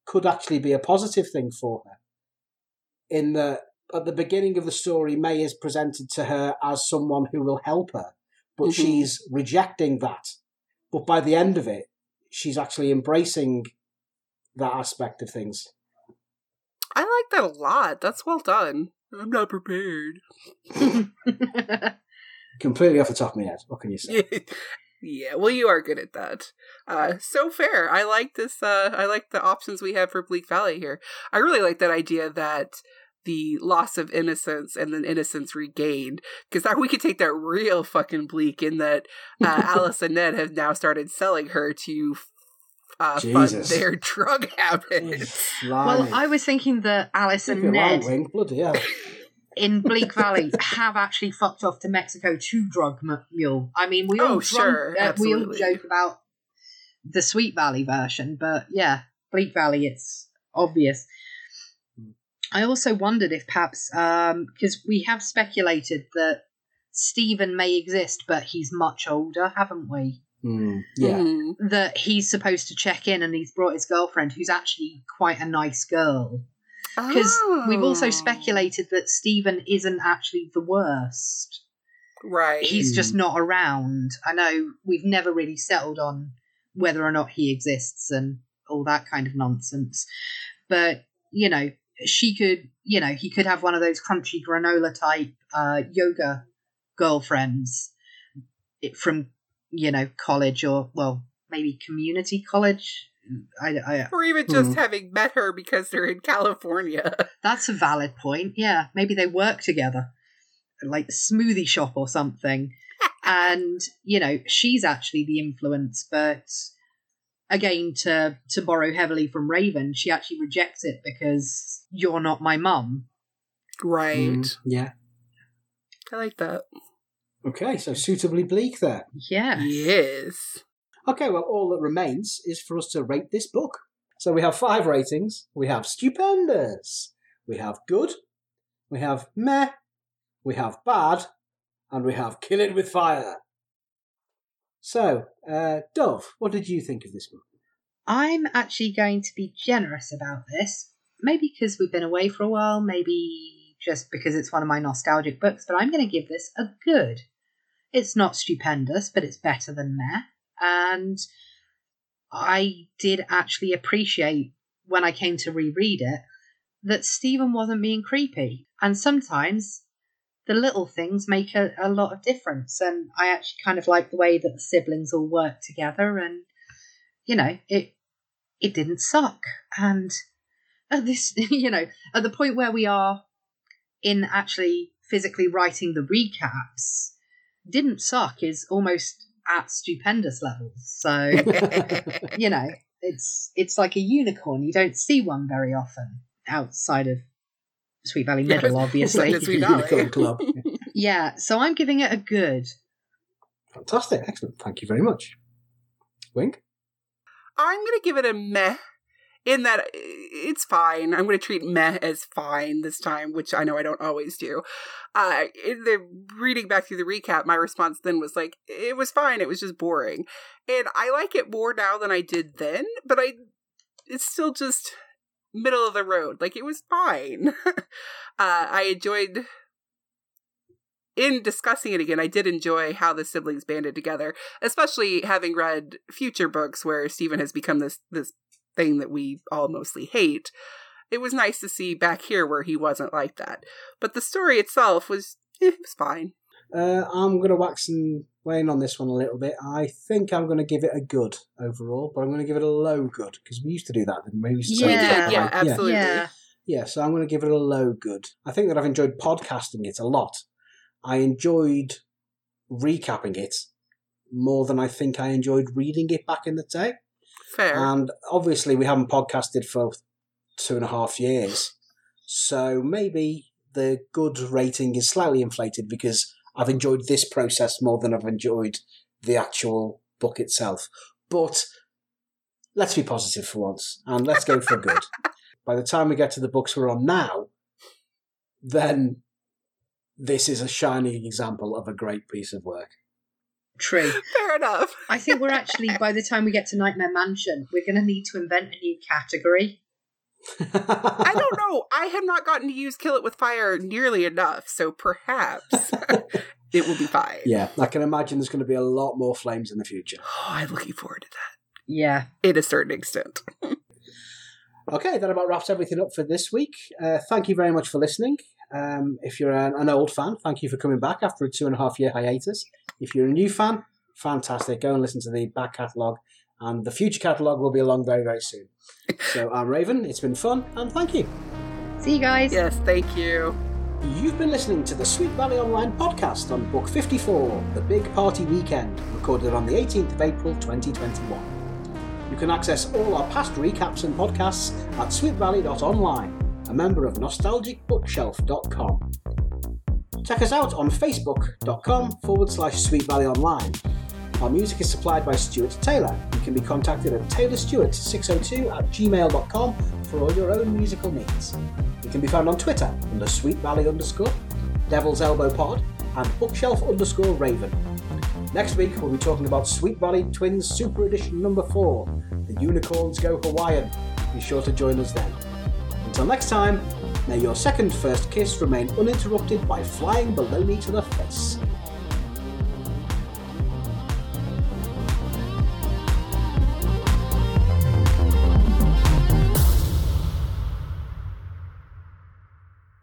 could actually be a positive thing for her. In that, at the beginning of the story, May is presented to her as someone who will help her, but Mhm. she's rejecting that. But by the end of it, she's actually embracing that aspect of things. I like that a lot. That's well done. I'm not prepared. Completely off the top of my head. What can you say? yeah, well, you are good at that. Uh, so fair. I like this. Uh, I like the options we have for Bleak Valley here. I really like that idea that the loss of innocence and then innocence regained because that we could take that real fucking bleak in that uh, Alice and Ned have now started selling her to uh, fund their drug habits. well, I was thinking that Alice and Ned Wing, bloody hell. in Bleak Valley have actually fucked off to Mexico to drug m- mule. I mean, we all Oh, drunk- sure, uh, we all joke about the Sweet Valley version, but yeah, Bleak Valley, it's obvious. I also wondered if perhaps because we have speculated that Steven may exist, but he's much older, haven't we? Mm, yeah. Mhm. That he's supposed to check in, and he's brought his girlfriend, who's actually quite a nice girl. Because we've also Oh. speculated that Steven isn't actually the worst. right. He's just Hmm. not around. I know we've never really settled on whether or not he exists and all that kind of nonsense. But, you know, she could, you know, he could have one of those crunchy granola type uh, yoga girlfriends it- from, you know, college or, well, maybe community college. I, I, or even just Mhm. having met her because they're in California. That's a valid point. Yeah, maybe they work together, like smoothie shop or something. and you know, she's actually the influence, but again, to to borrow heavily from Raven, she actually rejects it because you're not my mum. Right. Mm, yeah. I like that. Okay, so suitably bleak there. Yeah. Yes. Okay, well, all that remains is for us to rate this book. So we have five ratings. We have stupendous, we have good, we have meh, we have bad, and we have kill it with fire. So, uh, Dove, what did you think of this book? I'm actually going to be generous about this. Maybe because we've been away for a while, maybe just because it's one of my nostalgic books, but I'm going to give this a good. It's not stupendous, but it's better than meh. And I did actually appreciate when I came to reread it that Steven wasn't being creepy. And sometimes the little things make a, a lot of difference. And I actually kind of like the way that the siblings all work together and you know, it it didn't suck. And at this, you know, at the point where we are in actually physically writing the recaps, didn't suck is almost at stupendous levels. So, you know, it's it's like a unicorn. You don't see one very often outside of Sweet Valley Middle, Yes, obviously. it's Sweet Valley. Unicorn Club. Yeah, so I'm giving it a good. Fantastic, excellent. Thank you very much. Wing? I'm gonna give it a meh. In that it's fine. I'm gonna treat meh as fine this time, which I know I don't always do. Uh, in the reading back through the recap, my response then was like, "It was fine. It was just boring," and I like it more now than I did then. But I, it's still just middle of the road. Like it was fine. uh, I enjoyed in discussing it again, I did enjoy how the siblings banded together, especially having read future books where Steven has become this this thing that we all mostly hate. It was nice to see back here where he wasn't like that. But the story itself was eh, it was fine. Uh, I'm going to wax and wane on this one a little bit. I think I'm going to give it a good overall, but I'm going to give it a low good because we used to do that, didn't we? we used to We Yeah. did, yeah, absolutely. Yeah. Yeah, so I'm going to give it a low good. I think that I've enjoyed podcasting it a lot. I enjoyed recapping it more than I think I enjoyed reading it back in the day. Fair. And obviously, we haven't podcasted for two and a half years. So maybe the good rating is slightly inflated because I've enjoyed this process more than I've enjoyed the actual book itself. But let's be positive for once and let's go for good. By the time we get to the books we're on now, then this is a shining example of a great piece of work. True. Fair enough. I think we're actually, by the time we get to Nightmare Mansion, we're going to need to invent a new category. I don't know. I have not gotten to use Kill It with Fire nearly enough, so perhaps it will be fine. Yeah, I can imagine there's going to be a lot more flames in the future. Oh, I'm looking forward to that. Yeah. In a certain extent. Okay, that about wraps everything up for this week. Uh, thank you very much for listening. Um, if you're an, an old fan, thank you for coming back after a two and a half year hiatus. If you're a new fan, fantastic. Go and listen to the back catalogue, and the future catalogue will be along very, very soon. So I'm Raven. It's been fun, and thank you. See you guys. Yes, thank you. You've been listening to the Sweet Valley Online podcast on Book 54, The Big Party Weekend, recorded on the 18th of April 2021. You can access all our past recaps and podcasts at sweetvalley.online, a member of nostalgicbookshelf.com. Check us out on facebook.com forward slash Sweet Valley Online. Our music is supplied by Stuart Taylor. You can be contacted at taylorstewart602 at gmail.com for all your own musical needs. You can be found on Twitter under Sweet Valley underscore, Devil's Elbow Pod, and Bookshelf underscore Raven. Next week, we'll be talking about Sweet Valley Twins Super Edition number 4, The Unicorns Go Hawaiian. Be sure to join us then. Until next time, may your second first kiss remain uninterrupted by flying baloney to the face.